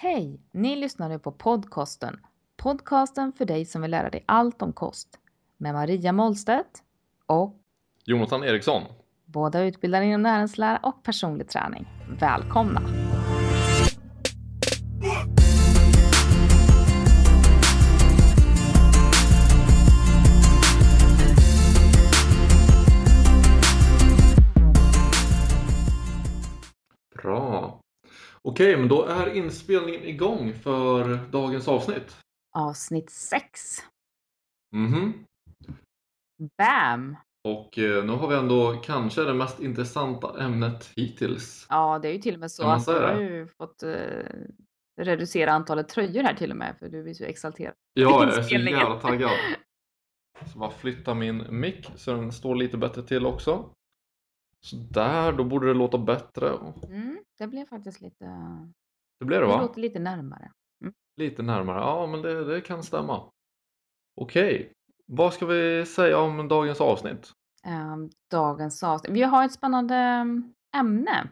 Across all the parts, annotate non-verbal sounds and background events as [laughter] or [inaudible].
Hej! Ni lyssnade på podcasten. Podcasten för dig som vill lära dig allt om kost. Med Maria Målstedt och Jonathan Eriksson. båda utbildade inom näringslära och personlig träning. Välkomna! Okej, men då är inspelningen igång för dagens avsnitt. Avsnitt 6. Mhm. Bam! Och eh, nu har vi ändå kanske det mest intressanta ämnet hittills. Ja, det är ju till och med så Kan man att du säga har det? ju fått eh, reducera antalet tröjor här till och med för du är så exalterad. Ja, jag är så Inspelningen. jävla taggad. [laughs] Så bara flytta min mick så den står lite bättre till också. Så där, då borde det låta bättre. Mm, det blev faktiskt lite... Det blev det Det va? låter lite närmare. Lite närmare. Ja, men det, det kan stämma. Okej, vad ska vi säga om dagens avsnitt? Ehm, dagens avsnitt. Vi har ett spännande ehm, ämne.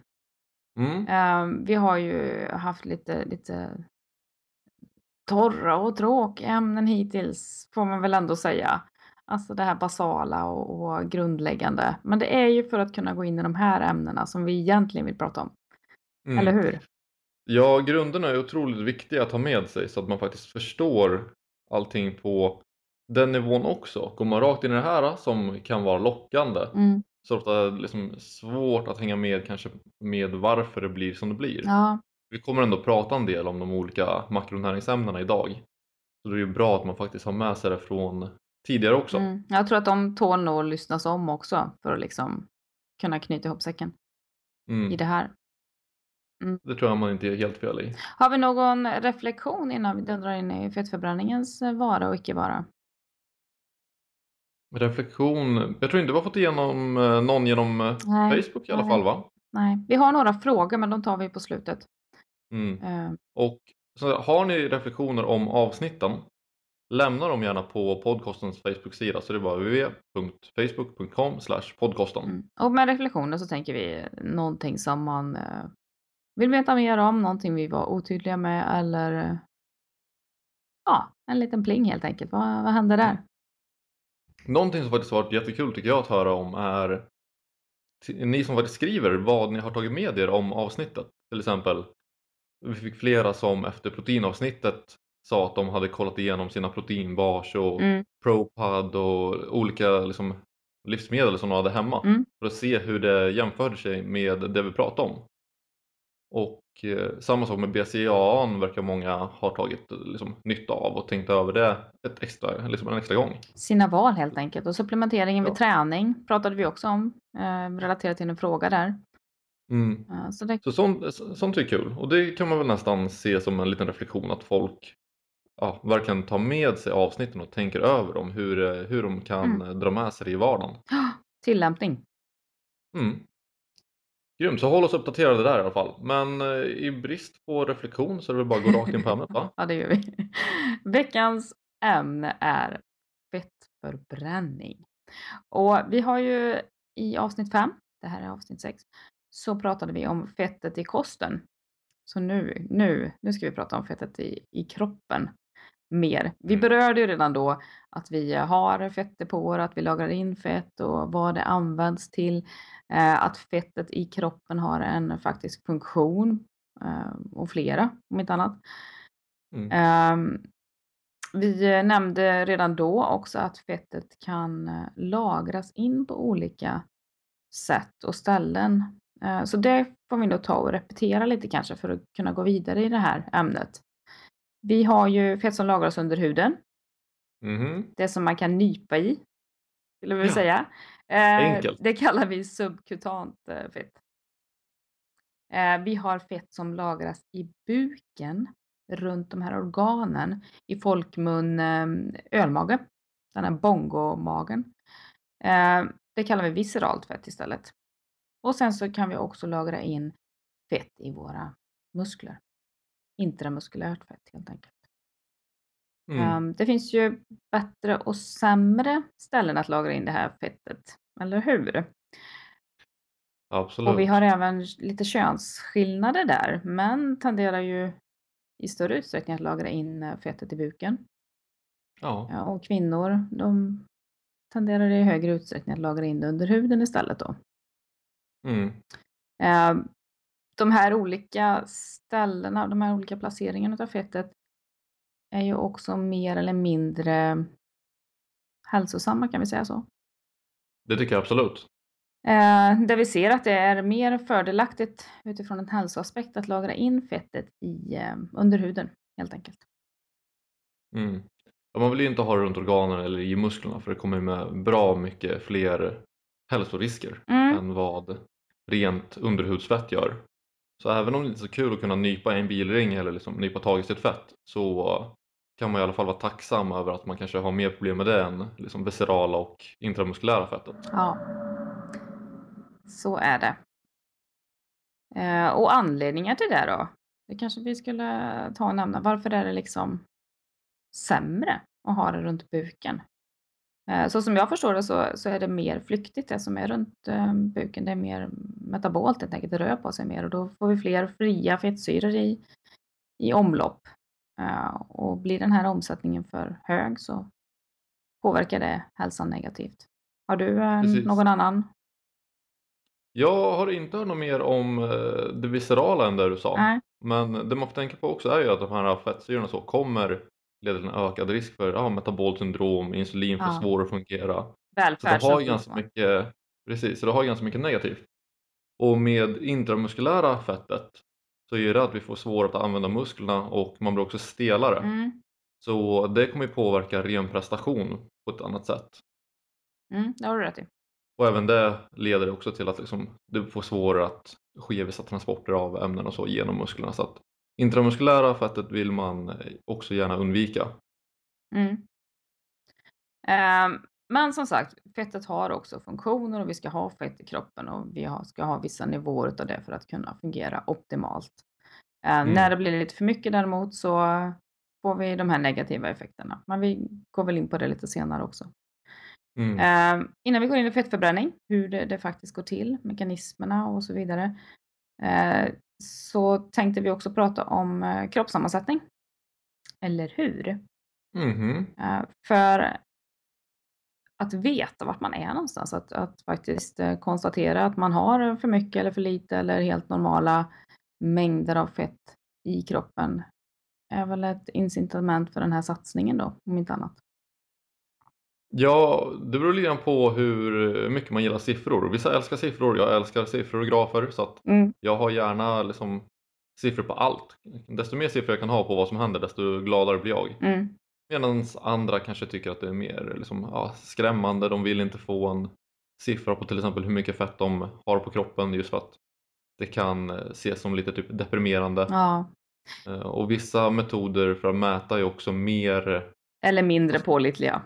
Mm. Ehm, vi har ju haft lite, lite torra och tråkiga ämnen hittills, får man väl ändå säga. Alltså det här basala och, och grundläggande. Men det är ju för att kunna gå in i de här ämnena som vi egentligen vill prata om. Mm. Eller hur? Ja, grunderna är otroligt viktiga att ha med sig så att man faktiskt förstår allting på den nivån också. Går man rakt in i det här som kan vara lockande Mm. så är det ofta liksom svårt att hänga med kanske med varför det blir som det blir. Ja, Vi kommer ändå prata en del om de olika makronäringsämnena idag. Så det är ju bra att man faktiskt har med sig det från tidigare också. mm. jag tror att de tål nog att lyssnas om också för att liksom kunna knyta ihop säcken Mm. i det här. Det tror jag man inte är helt fel i. Har vi någon reflektion innan vi drar in i fettförbränningens eh, vara och icke vara? Reflektion. Jag tror inte vi har fått igenom eh, någon genom eh, Nej, Facebook i alla nej. fall va? Nej, vi har några frågor men de tar vi på slutet. Mm. Eh, Och så har ni reflektioner om avsnitten lämna dem gärna på podcastens Facebook-sida så det är bara www.facebook.com podcasten. Mm. Och med reflektioner så tänker vi någonting som man vill veta mer om, någonting vi var otydliga med eller ja, en liten pling helt enkelt. Vad, vad händer där? Någonting som faktiskt varit jättekul tycker jag att höra om är ni som faktiskt skriver vad ni har tagit med er om avsnittet. Till exempel vi fick flera som efter proteinavsnittet sa att de hade kollat igenom sina proteinbars och Mm. ProPad och olika liksom, livsmedel som de hade hemma Mm. för att se hur det jämförde sig med det vi pratade om. Och eh, samma sak med BCAA verkar många ha tagit eh, liksom, nytta av och tänkt över det ett extra, liksom en extra gång. Sina val helt enkelt. Och supplementeringen vid Ja. träning pratade vi också om, eh, relaterat till en fråga där. Mm. Eh, så det, Så sånt, sånt är kul och det kan man väl nästan se som en liten reflektion att folk ja, verkligen tar med sig avsnitten och tänker över dem, hur, eh, hur de kan eh, dra med sig det i vardagen. [gasps] tillämpning. Mm. Grymt, så håll oss uppdaterade där i alla fall. Men eh, i brist på reflektion så är det väl bara att gå rakt in på ämnet va? [laughs] Ja, det gör vi. Veckans ämne är fettförbränning. Och vi har ju i avsnitt 5, det här är avsnitt 6, så pratade vi om fettet i kosten. Så nu, nu, nu ska vi prata om fettet i, i kroppen mer. Vi Mm. berörde ju redan då att vi har fettdepåer, att vi lagrar in fett och vad det används till. Eh, att fettet i kroppen har en faktisk funktion eh, och flera, om inte annat. Mm. Ehm, vi nämnde redan då också att fettet kan eh, lagras in på olika sätt och ställen. Så det får vi nog ta och repetera lite kanske för att kunna gå vidare i det här ämnet. Vi har ju fett som lagras under huden. Mhm. Det som man kan nypa i, skulle vi Ja. säga. Eh. Det kallar vi subkutant eh, fett. Eh, Vi har fett som lagras i buken runt de här organen. I folkmun eh, ölmage, den här bongomagen. Eh, Det kallar vi visceralt fett istället. Och sen så kan vi också lagra in fett i våra muskler. Intramuskulärt fett helt enkelt. Mm. Ehm, det finns ju bättre och sämre ställen att lagra in det här fettet, eller hur? Absolut. Och vi har även lite könsskillnader där. Män tenderar ju i större utsträckning att lagra in eh, fettet i buken. Ja. Ja, och kvinnor, de tenderar i högre utsträckning att lagra in det under huden istället då. Mm. Eh, de här olika ställena, de här olika placeringarna av fettet är ju också mer eller mindre hälsosamma, kan vi säga så? Det tycker jag absolut. Eh, där vi ser att det är mer fördelaktigt utifrån en hälsoaspekt att lagra in fettet i, eh, under huden, helt enkelt. Mm. Ja, man vill ju inte ha det runt organen eller i musklerna för det kommer med bra mycket fler hälsorisker Mm. än vad rent underhudsfett gör. Så även om det inte är så kul att kunna nypa en bilring eller liksom nypa tag i sitt fett så kan man i alla fall vara tacksam över att man kanske har mer problem med det än liksom viscerala och intramuskulära fettet. Ja, så är det. Eh, och anledningar till det då? Det kanske vi skulle ta och nämna. Varför är det liksom sämre att ha det runt buken? Eh, så som jag förstår det så, så är det mer flyktigt det som är runt eh, buken. Det är mer metabolt helt enkelt. Det rör på sig mer och då får vi fler fria fettsyror i, i omlopp. Eh, och blir den här omsättningen för hög så påverkar det hälsan negativt. Har du eh, Precis. någon annan Jag har inte hört något mer om det viscerala än det du sa. Nej. Men det man får tänka på också är ju att de här fettsyrorna så kommer leda till en ökad risk för ja, metabolt syndrom, insulin får Ja. svårare att fungera. Så det har ju ganska mycket, precis, så det har ganska mycket negativt. Och med intramuskulära fettet så är det att vi får svårare att använda musklerna och man blir också stelare. Mm, Så det kommer ju påverka ren prestation på ett annat sätt. mm, det har du rätt i. Och även det leder också till att liksom, du får svårare att ske vissa transporter av ämnen och så genom musklerna. Så att intramuskulära fettet vill man eh, också gärna undvika. Mm. Ehm, men som sagt, fettet har också funktioner och vi ska ha fett i kroppen och vi har, ska ha vissa nivåer av det för att kunna fungera optimalt. Ehm, Mm. När det blir lite för mycket däremot så får vi de här negativa effekterna. Men vi går väl in på det lite senare också. Mm. Ehm, innan vi går in i fettförbränning, hur det, det faktiskt går till, mekanismerna och så vidare, eh, så tänkte vi också prata om eh, kroppssammansättning. Eller hur? Mhm. Eh, för att veta vart man är någonstans, att, att faktiskt eh, konstatera att man har för mycket eller för lite eller helt normala mängder av fett i kroppen är väl ett incitament för den här satsningen då, om inte annat. Ja, det beror lite på hur mycket man gillar siffror. Vissa älskar siffror, jag älskar siffror och grafer så att Mm, jag har gärna liksom siffror på allt. Desto mer siffror jag kan ha på vad som händer desto gladare blir jag. mm, Medan andra kanske tycker att det är mer liksom, ja, skrämmande, de vill inte få en siffra på till exempel hur mycket fett de har på kroppen just för att det kan eh, ses som lite typ deprimerande. ja. Eh, Och vissa metoder för att mäta är också mer Eller mindre pålitliga.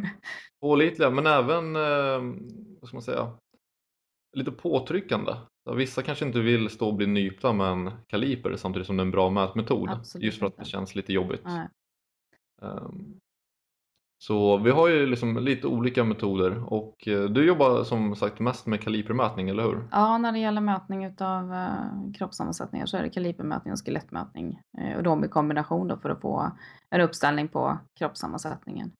[laughs] pålitliga men även, eh, vad ska man säga, lite påtryckande. Vissa kanske inte vill stå och bli nypta med en kaliper samtidigt som det är en bra mätmetod Absolut just för att det känns lite jobbigt. Nej. Så vi har ju liksom lite olika metoder och eh, du jobbar som sagt mest med kalipermätning, eller hur? Ja, när det gäller mätning av uh, kroppssammansättningar så är det kalipermätning och skelettmätning eh, och de i kombination då för att få en uppställning på kroppssammansättningen.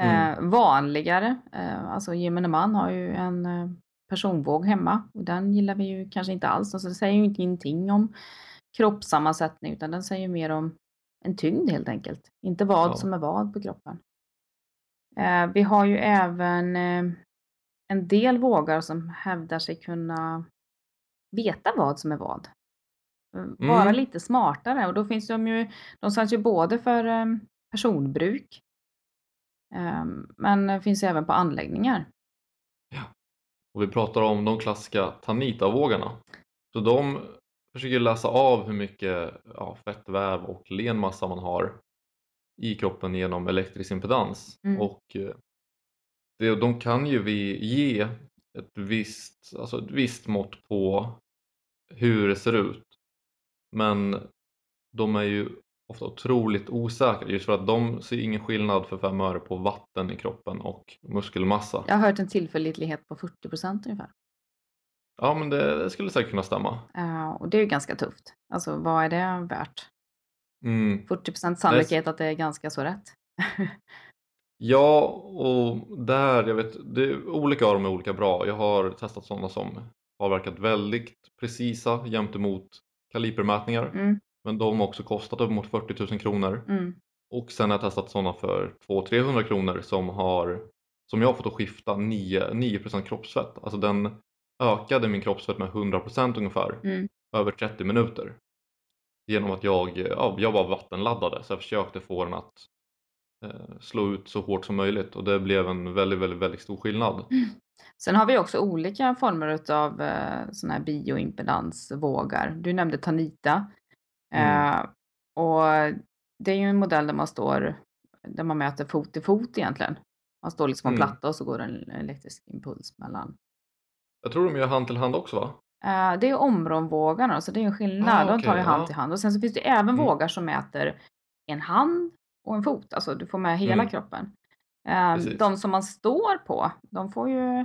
Eh, vanligare, eh, alltså gemene man har ju en eh, personvåg hemma och den gillar vi ju kanske inte alls. Alltså det säger ju inte ingenting om kroppssammansättning utan den säger mer om en tyngd helt enkelt. Inte vad Ja. som är vad på kroppen. Eh, vi har ju även eh, en del vågar som hävdar sig kunna veta vad som är vad. Eh, Vara Mm. lite smartare och då finns de ju, de säljs ju både för eh, personbruk eh, men finns även på anläggningar. Och vi pratar om de klassiska Tanita-vågarna. Så de försöker läsa av hur mycket ja, fettväv och len massa man har i kroppen genom elektrisk impedans. Mm. Och eh, det, de kan ju vi ge ett visst, alltså ett visst mått på hur det ser ut. Men de är ju ofta otroligt osäkra just för att de ser ingen skillnad för fem öre på vatten i kroppen och muskelmassa. Jag har hört en tillförlitlighet på 40% ungefär. Ja men det, det skulle säkert kunna stämma. Eh, och det är ju ganska tufft. Alltså vad är det värt? Mm. 40% sannolikhet att det är ganska så rätt. [laughs] Ja, och där, jag vet, det är olika av dem är olika bra. Jag har testat sådana som har verkat väldigt precisa gentemot kalibermätningar. Mm, Men de har också kostat upp mot 40 000 kronor. mm, Och sen har jag testat sådana för 200-300 kronor som har som jag har fått att skifta 9, 9% kroppsfett. Alltså den ökade min kroppsfett med 100% ungefär mm. över 30 minuter. Genom att jag, ja, jag var vattenladdade så jag försökte få den att eh, slå ut så hårt som möjligt och det blev en väldigt, väldigt, väldigt stor skillnad. Sen har vi också olika former utav eh, såna här bioimpedansvågar. Du nämnde Tanita. Mm. Eh, och det är ju en modell där man står, där man mäter fot till fot egentligen. Man står liksom på en Mm. platta och så går en elektrisk impuls mellan. Jag tror de gör hand till hand också va? Eh, det är omronvågarna, så det är en skillnad. Ah, De tar ju hand ja. till hand. Och sen så finns det även Mm. vågar som mäter en hand och en fot. Alltså du får med hela Mm. kroppen. Precis. de som man står på, de får ju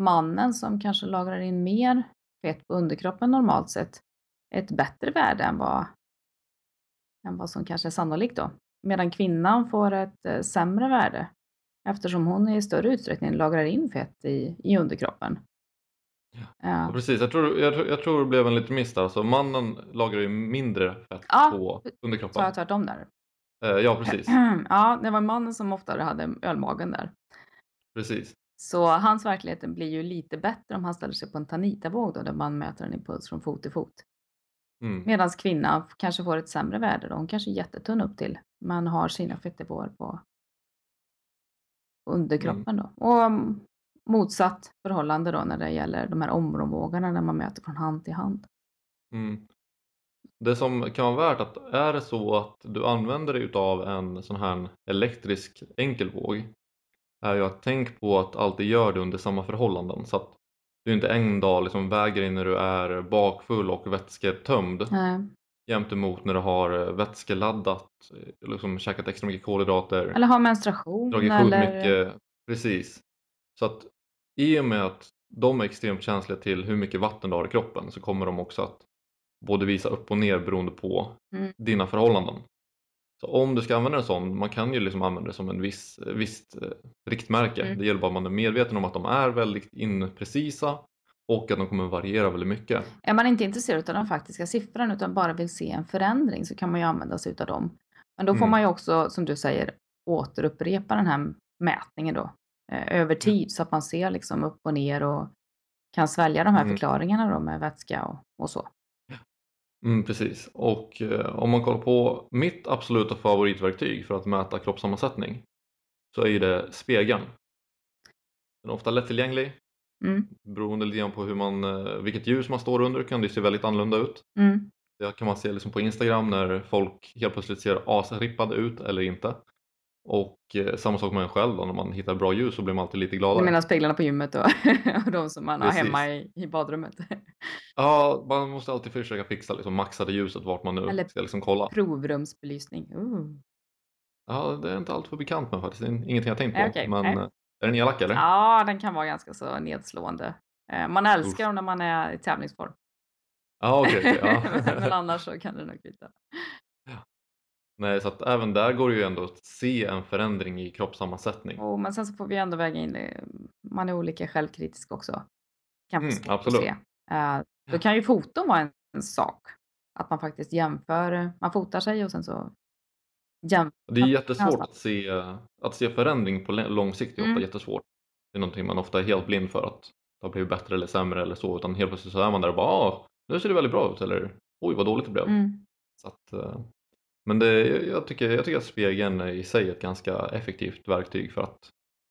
mannen som kanske lagrar in mer fett på underkroppen normalt sett ett bättre värde än vad, än vad som kanske är sannolikt då. Medan kvinnan får ett eh, sämre värde eftersom hon i större utsträckning lagrar in fett i, i underkroppen. Ja, Eh, precis, jag tror, jag, jag tror det blev en liten miss där. Alltså mannen lagrar ju mindre fett Ja, på underkroppen. jag har tvärtom där. Eh, ja, precis. [clears throat] Ja, det var mannen som oftare hade ölmagen där. precis. Så hans verklighet blir ju lite bättre om han ställer sig på en Tanita-våg då, där man mäter en impuls från fot till fot. Mm. Medan kvinnan kanske får ett sämre värde då. Hon kanske är jättetunn upp till, men har sina fettnivåer på underkroppen då. Och mm, motsatt förhållande då när det gäller de här områvågarna när man mäter från hand till hand. Mm. Det som kan vara värt att är det så att du använder dig utav en sån här elektrisk enkelvåg är ju att tänk på att alltid gör det under samma förhållanden så att du inte en dag liksom väger in när du är bakfull och vätsketömd Nej. jämt emot när du har vätskeladdat, liksom käkat extra mycket kolhydrater, Eller ha menstruation dragit eller... mycket, precis. Så att i och med att de är extremt känsliga till hur mycket vatten du har i kroppen så kommer de också att både visa upp och ner beroende på Mm. dina förhållanden. Så om du ska använda en sån, man kan ju liksom använda det som en viss, visst eh, riktmärke. Mm. Det gäller bara att man är medveten om att de är väldigt imprecisa och att de kommer variera väldigt mycket. Är man inte intresserad av den faktiska siffran utan bara vill se en förändring så kan man ju använda sig av dem. Men då får Mm. man ju också, som du säger, återupprepa den här mätningen då eh, över tid så att man ser liksom upp och ner och kan svälja de här Mm. förklaringarna då med vätska och, och så. Mm, precis. Och eh, om man kollar på mitt absoluta favoritverktyg för att mäta kroppssammansättning så är det spegeln. Den är ofta lättillgänglig. Mm. Beroende lite grann på hur man, eh, vilket ljus man står under kan det se väldigt annorlunda ut. Mm. Det kan man se liksom på Instagram när folk helt plötsligt ser asrippade ut eller inte. Och eh, samma sak med en själv då, när man hittar bra ljus så blir man alltid lite Du gladare. menar speglarna på gymmet och, [laughs] och de som man har Precis. hemma i, i badrummet. [laughs] Ja, man måste alltid försöka fixa liksom maxade ljuset vart man nu Eller- ska liksom kolla. Provrumsbelysning. Uh. Ja, det är inte alltför bekant med faktiskt. Det är ingenting jag tänkt på. Okej, Men nej. eh, är den elak eller? Ja, den kan vara ganska så nedslående. Eh, Man älskar dem när man är i tävlingsform. Ja, okej. okej, ja. [laughs] Men annars så kan det nog kvitta. Nej, så att även där går det ju ändå att se en förändring i kroppssammansättning. Och, men sen så får vi ändå väga in det. Man är olika självkritisk också. Kan Mm, absolut. se. Eh, då kan ju foton vara en, en sak. Att man faktiskt jämför. Man fotar sig och sen så jämför. Det är jättesvårt att se, att se förändring på lång sikt. är ofta Mm. jättesvårt. Det är någonting man ofta är helt blind för att det har blivit bättre eller sämre eller så. Utan helt plötsligt så är man där och bara ah, nu ser det väldigt bra ut eller oj vad dåligt det blev. Mm. Så att, eh, men det, jag, tycker, jag tycker att spegeln i sig är ett ganska effektivt verktyg för att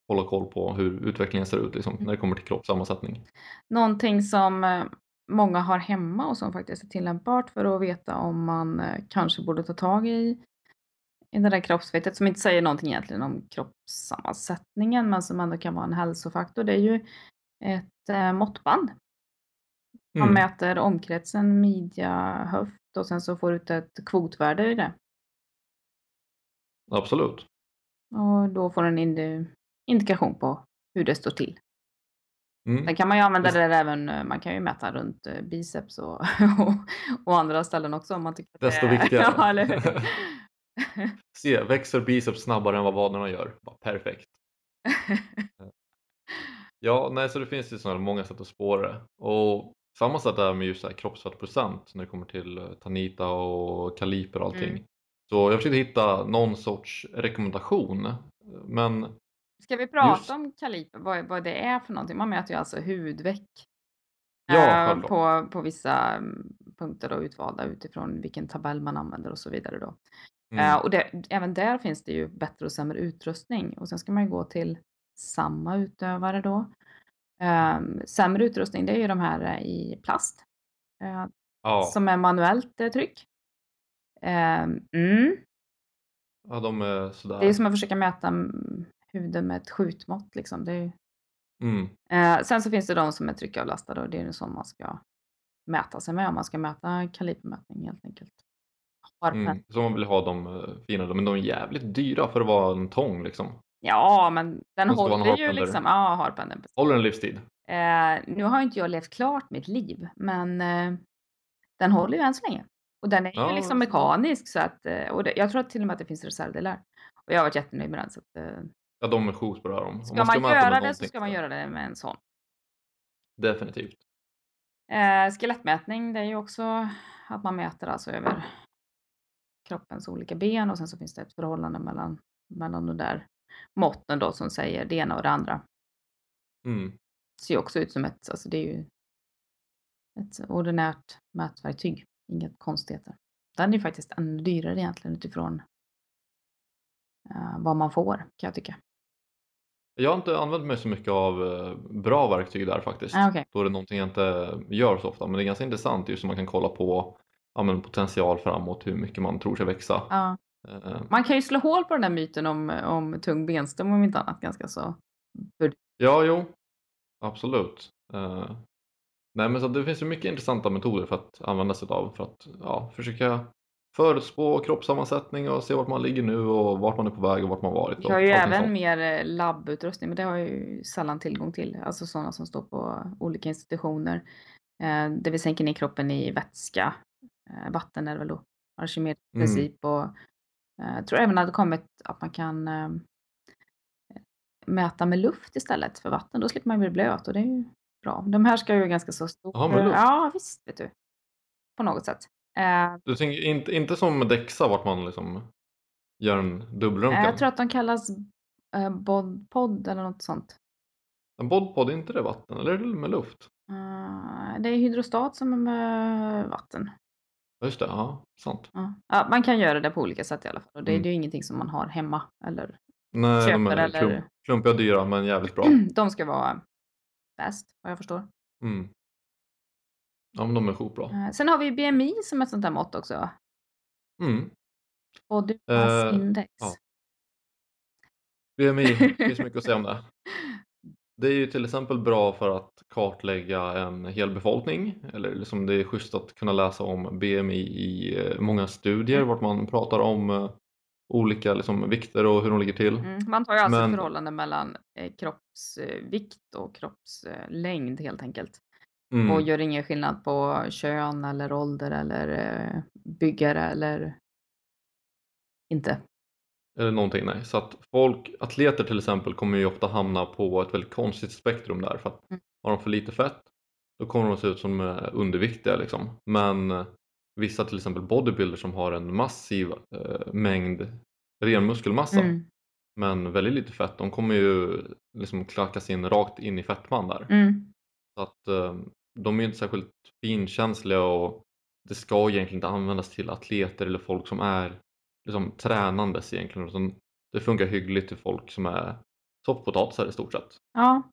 hålla koll på hur utvecklingen ser ut liksom, när det kommer till kroppssammansättning. Någonting som eh, många har hemma och som faktiskt är tillämpbart för att veta om man eh, kanske borde ta tag i, i det där kroppsfettet som inte säger någonting egentligen om kroppssammansättningen men som ändå kan vara en hälsofaktor. Det är ju ett eh, måttband. Man Mm. mäter omkretsen midja, höft och sen så får du ut ett kvotvärde i det. Absolut. Och då får en indi- indikation på hur det står till. Mm. Sen kan man ju använda det där även, eh, man kan ju mäta runt eh, biceps och, och, [laughs] och andra ställen också om man tycker att det Desto är- viktigare. [laughs] ja, eller hur? [laughs] Se, växer biceps snabbare än vad vaderna gör? Bara, perfekt. Ja, nej, så det finns ju sådana många sätt att spåra det. Och samma sätt är med just så här kroppsfettprocent när det kommer till eh, Tanita och kaliper och allting. Mm. Så jag försökte hitta någon sorts rekommendation. Men Ska vi prata Just- om kaliper, vad, vad det är för någonting? Man mäter ju alltså hudveck Ja, eh, på, på vissa mm, punkter då utvalda utifrån vilken tabell man använder och så vidare då. mm, Eh, och det, även där finns det ju bättre och sämre utrustning och sen ska man ju gå till samma utövare då. Um, sämre utrustning det är ju de här eh, i plast eh, ja, som är manuellt eh, tryck. Ehm, mm. ja, de är sådär. Det är som att försöka mäta mm, huden med ett skjutmått liksom. Det är, mm, eh, sen så finns det de som är tryckavlastade och det är ju som man ska mäta sig med om man ska mäta kalibermätning helt enkelt. Harpen. mm. Så man vill ha de eh, fina, men de är jävligt dyra för att vara en tång liksom. Ja, men den håller ju liksom. Ja, harpenden. Håller en livstid. Eh, nu har inte jag levt klart mitt liv, men eh, den håller ju än så länge. Och den är Ja, ju liksom mekanisk så att, eh, och det, jag tror att till och med att det finns reservdelar. Och jag har varit jättenöjd med den. Så att, eh, Ja, de är sjukt bra de. Om ska man, mäta med göra det så ska man göra det med en sån. Definitivt. Eh, skelettmätning, det är ju också att man mäter alltså över kroppens olika ben och sen så finns det ett förhållande mellan, mellan de där måtten då som säger det ena och det andra. Mm. ser också ut som ett, alltså det är ju ett ordinärt mätverktyg, inget konstigheter. Den är ju faktiskt ännu dyrare egentligen utifrån eh, vad man får, kan jag tycka. Jag har inte använt mig så mycket av eh, bra verktyg där faktiskt. Ah, okej. Då är det någonting jag inte gör så ofta. Men det är ganska intressant just som man kan kolla på ja, men potential framåt, hur mycket man tror sig växa. Ja. Eh, Man kan ju slå hål på den där myten om, om tung benstom om inte annat ganska så. Ja, jo. Absolut. Eh, nej, men så det finns ju mycket intressanta metoder för att använda sig av för att ja, försöka förutspå kroppssammansättning och se vart man ligger nu och vart man är på väg och vart man varit. Och har ju även sånt. mer eh, labbutrustning, men det har jag ju sällan tillgång till. Alltså sådana som står på olika institutioner. Eh, där vi sänker ner kroppen i vätska. Eh, vatten är det väl då. Archimedes Mm. princip och eh, jag tror även att det kommit att man kan eh, mäta med luft istället för vatten. Då slipper man bli blöt och det är ju bra. De här ska ju ganska så stort. Jaha, med luft? Ja, visst vet du. På något sätt. Eh, Du tänker inte, inte som Dexa vart man liksom gör en dubbelröntgen? jag tror att de kallas eh, bodpod eller något sånt. En bodpod, är inte det vatten eller är det med luft? Eh, det är hydrostat som är med vatten. Ja, just det, ja, sant. Ja. Ja, man kan göra det på olika sätt i alla fall. Och det, Mm. det är ju ingenting som man har hemma. Eller... Nej, de Köper är eller- klump, klumpiga dyra men jävligt bra. [clears throat] De ska vara bäst, vad jag förstår. Mm. Ja, men de är sjukt bra. Eh, Sen har vi BMI som ett sånt där mått också. Mm. Body mass Eh, index. ja. BMI, det finns mycket att säga om det. [laughs] Det är ju till exempel bra för att kartlägga en hel befolkning. Eller liksom det är schysst att kunna läsa om BMI i eh, många studier Mm. vart man pratar om eh, olika liksom, vikter och hur de ligger till. Mm, man tar ju alltså Men- förhållande mellan eh, kroppsvikt och kroppslängd helt enkelt. Mm. Och gör ingen skillnad på kön eller ålder eller eh, byggare eller inte. Eller någonting, nej. Så att folk, atleter till exempel kommer ju ofta hamna på ett väldigt konstigt spektrum där för att Mm. har de för lite fett då kommer de se ut som eh, underviktiga liksom. Men eh, vissa till exempel bodybuilders som har en massiv eh, mängd ren muskelmassa Mm. men väldigt lite fett de kommer ju liksom klackas in rakt in i fettman där. Mm. Så att eh, de är ju inte särskilt finkänsliga och det ska egentligen inte användas till atleter eller folk som är liksom tränandes egentligen utan det funkar hyggligt till folk som är soffpotatisar i stort sett. Ja.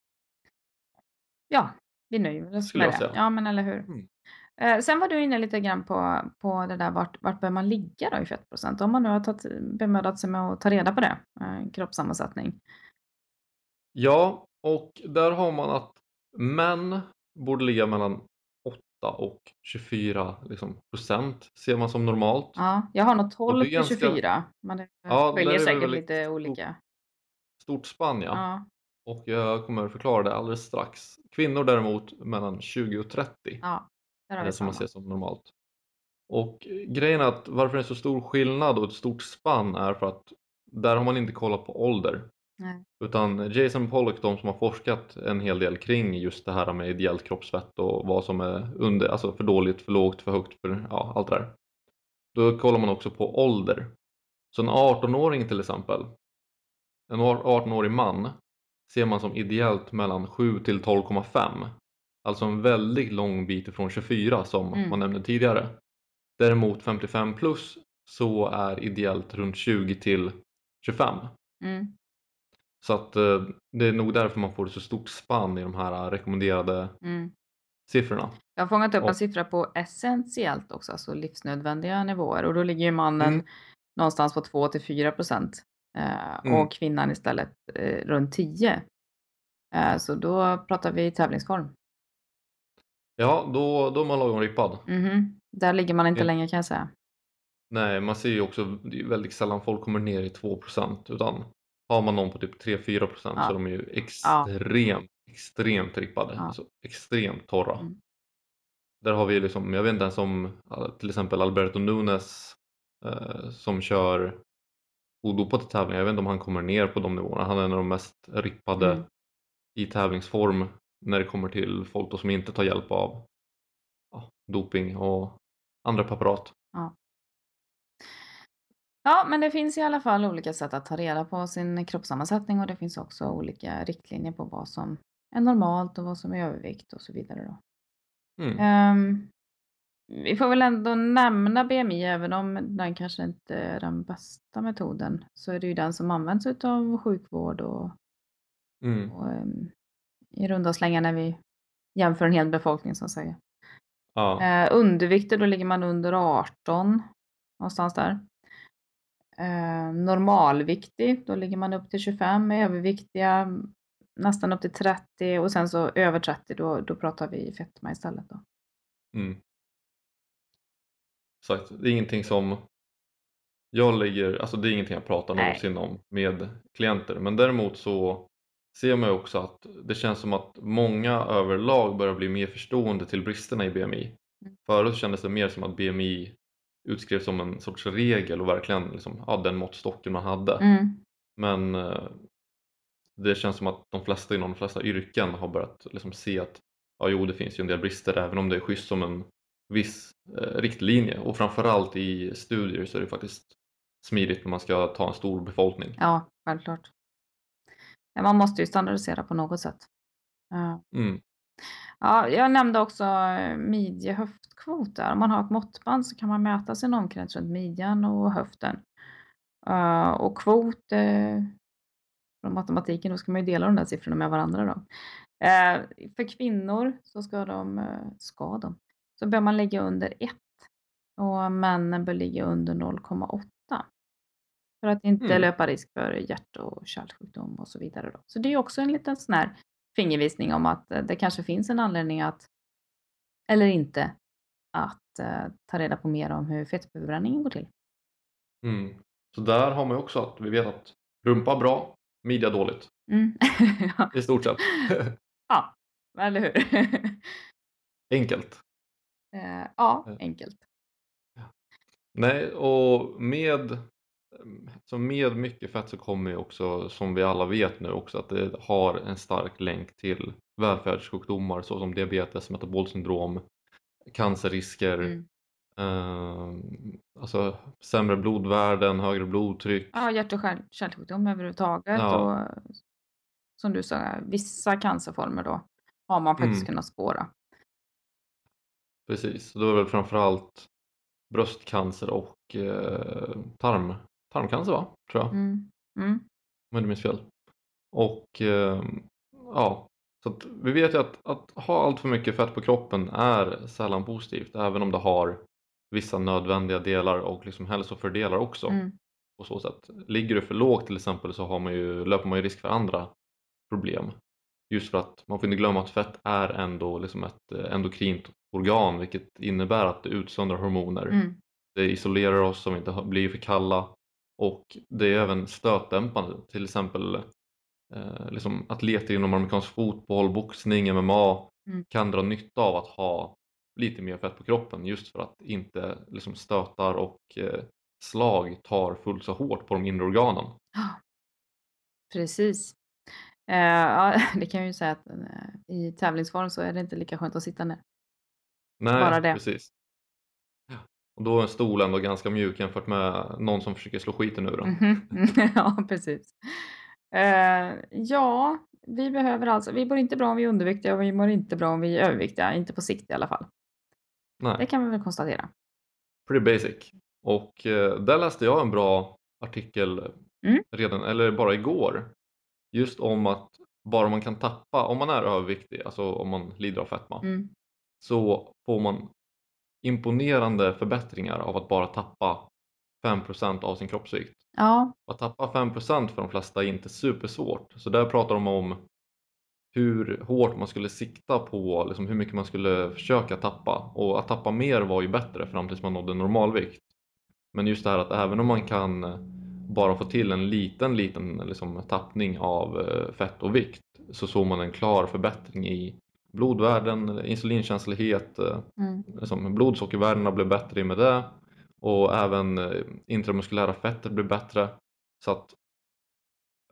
Ja, vi nöjer oss med det. Ja, men eller hur. Mm. Eh, sen var du inne lite grann på, på det där vart, vart bör man ligga då i fettprocent? Om man nu har tagit, bemödat sig med att ta reda på det, eh, kroppssammansättning. Ja, och där har man att män borde ligga mellan 8 och 24 liksom, procent ser man som normalt. Ja, jag har nog 12 det är till ganska- 24. Men det Ja, skiljer säkert lite stort- olika. Stort spann ja. Ja. och jag kommer förklara det alldeles strax. Kvinnor däremot mellan 20 och 30 Ja, vi det som man ser som normalt. Och grejen är att varför det är så stor skillnad och ett stort spann är för att där har man inte kollat på ålder. Nej. Utan Jason Pollock, de som har forskat en hel del kring just det här med ideellt kroppsfett och vad som är under, alltså för dåligt, för lågt, för högt, för ja, allt det där. Då kollar man också på ålder. Så en 18-åring till exempel, en 18-årig man ser man som ideellt mellan 7 till 12,5. Alltså en väldigt lång bit ifrån 24 som Mm. man nämnde tidigare. Däremot 55 plus så är ideellt runt 20 till 25. Mm. Så att eh, det är nog därför man får så stort spann i de här rekommenderade Mm. siffrorna. Jag har fångat upp Ja. en siffra på essentiellt också, alltså livsnödvändiga nivåer och då ligger ju mannen Mm. någonstans på 2 till 4 procent eh, Mm. och kvinnan istället eh, runt 10. Eh, så då pratar vi tävlingsform. Ja, då, då är man lagom rippad. Mhm. Där ligger man inte Ja. längre kan jag säga. Nej, man ser ju också, det är väldigt sällan folk kommer ner i 2% utan har man någon på typ 3-4% så Ja. är de ju extremt, extremt rippade. Ja. Alltså extremt torra. Mm. Där har vi liksom, jag vet inte ens om till exempel Alberto Nunes eh, som kör odopade tävlingar, jag vet inte om han kommer ner på de nivåerna. Han är en av de mest rippade Mm. i tävlingsform när det kommer till folk då som inte tar hjälp av ja, doping och andra preparat. Ja, men det finns i alla fall olika sätt att ta reda på sin kroppssammansättning och det finns också olika riktlinjer på vad som är normalt och vad som är övervikt och så vidare. Då. Mm. Ehm, vi får väl ändå nämna BMI även om den kanske inte är den bästa metoden så är det ju den som används utav sjukvård och, Mm. och um, i runda slängar när vi jämför en hel befolkning som säger. Ja. Eh, undervikter, då ligger man under 18 någonstans där. Eh, normalviktig, då ligger man upp till 25. Överviktiga nästan upp till 30 och sen så över 30 då, då pratar vi fetma istället. Då. Mm. Sagt, det är ingenting som jag lägger, alltså det är ingenting jag pratar någonsin om med klienter men däremot så ser man också att det känns som att många överlag börjar bli mer förstående till bristerna i BMI. Mm. Förut kändes det mer som att BMI utskrevs som en sorts regel och verkligen liksom, ja, den måttstocken man hade. Mm. Men eh, det känns som att de flesta inom de flesta yrken har börjat liksom se att ja, jo, det finns ju en del brister även om det är schysst som en viss eh, riktlinje och framförallt i studier så är det faktiskt smidigt när man ska ta en stor befolkning. Ja, självklart. Man måste ju standardisera på något sätt. Ja. Mm. Ja, jag nämnde också eh, midje-höftkvot där. Om man har ett måttband så kan man mäta sin omkrets runt midjan och höften. Och kvot, eh, från matematiken, då ska man ju dela de där siffrorna med varandra då. Eh, för kvinnor så ska de, ska de, så bör man ligga under 1 och männen bör ligga under 0,8. För att inte Mm. löpa risk för hjärt och kärlsjukdom och så vidare. Då. Så det är också en liten sån här fingervisning om att eh, det kanske finns en anledning att, eller inte, att eh, ta reda på mer om hur fettförbränningen går till. Mm. Så där har man ju också att vi vet att rumpa bra, midja dåligt Mm. [laughs] ja. i stort sett. [laughs] ja, eller hur? [laughs] Enkelt. Eh, ja, enkelt. Nej, och med, så med mycket fett så kommer ju också, som vi alla vet nu också, att det har en stark länk till välfärdssjukdomar såsom diabetes, metabolsyndrom, cancerrisker, Mm. eh, alltså sämre blodvärden, högre blodtryck. Ja, hjärt och kärl- kärlsjukdom överhuvudtaget. Ja. Och som du sa, vissa cancerformer då har man faktiskt Mm. kunnat spåra. Precis, då är det väl framförallt bröstcancer och eh, tarm, tarmcancer va? Tror jag. Mm. Mm. om jag inte minns fel. Och eh, ja, så vi vet ju att, att ha allt för mycket fett på kroppen är sällan positivt även om det har vissa nödvändiga delar och liksom hälsofördelar också. Mm. På så sätt. Ligger du för lågt till exempel så har man ju, löper man ju risk för andra problem. Just för att man får inte glömma att fett är ändå liksom ett eh, endokrint organ vilket innebär att det utsöndrar hormoner. Mm. Det isolerar oss så vi inte blir för kalla och det är även stötdämpande. Till exempel eh, liksom atleter inom amerikansk fotboll, boxning, MMA Mm. kan dra nytta av att ha lite mer fett på kroppen just för att inte liksom stötar och eh, slag tar fullt så hårt på de inre organen. [gasps] Precis. Eh, ja, [laughs] det kan jag ju säga att eh, i tävlingsform så är det inte lika skönt att sitta ner. Nej, Bara det. precis. Och då är en stol ändå ganska mjuk jämfört med någon som försöker slå skiten ur den. Mhm. [laughs] ja, precis. Eh, ja, vi behöver alltså, vi mår inte bra om vi är underviktiga och vi mår inte bra om vi är överviktiga, inte på sikt i alla fall. Det Nej, kan vi väl konstatera. pretty basic. Och eh, där läste jag en bra artikel Mm. redan, eller bara igår. Just om att bara man kan tappa, om man är överviktig, alltså om man lider av fetma, Mm. så får man imponerande förbättringar av att bara tappa 5% av sin kroppsvikt. Ja, Att tappa 5% för de flesta är inte supersvårt. Så där pratar de om hur hårt man skulle sikta på liksom hur mycket man skulle försöka tappa. Och att tappa mer var ju bättre fram tills man nådde normalvikt. Men just det här att även om man kan bara få till en liten, liten liksom, tappning av eh, fett och vikt så såg man en klar förbättring i blodvärden, insulinkänslighet, eh, mm. liksom blodsockervärdena blev bättre i med det och även eh, intramuskulära fettet blev bättre så att,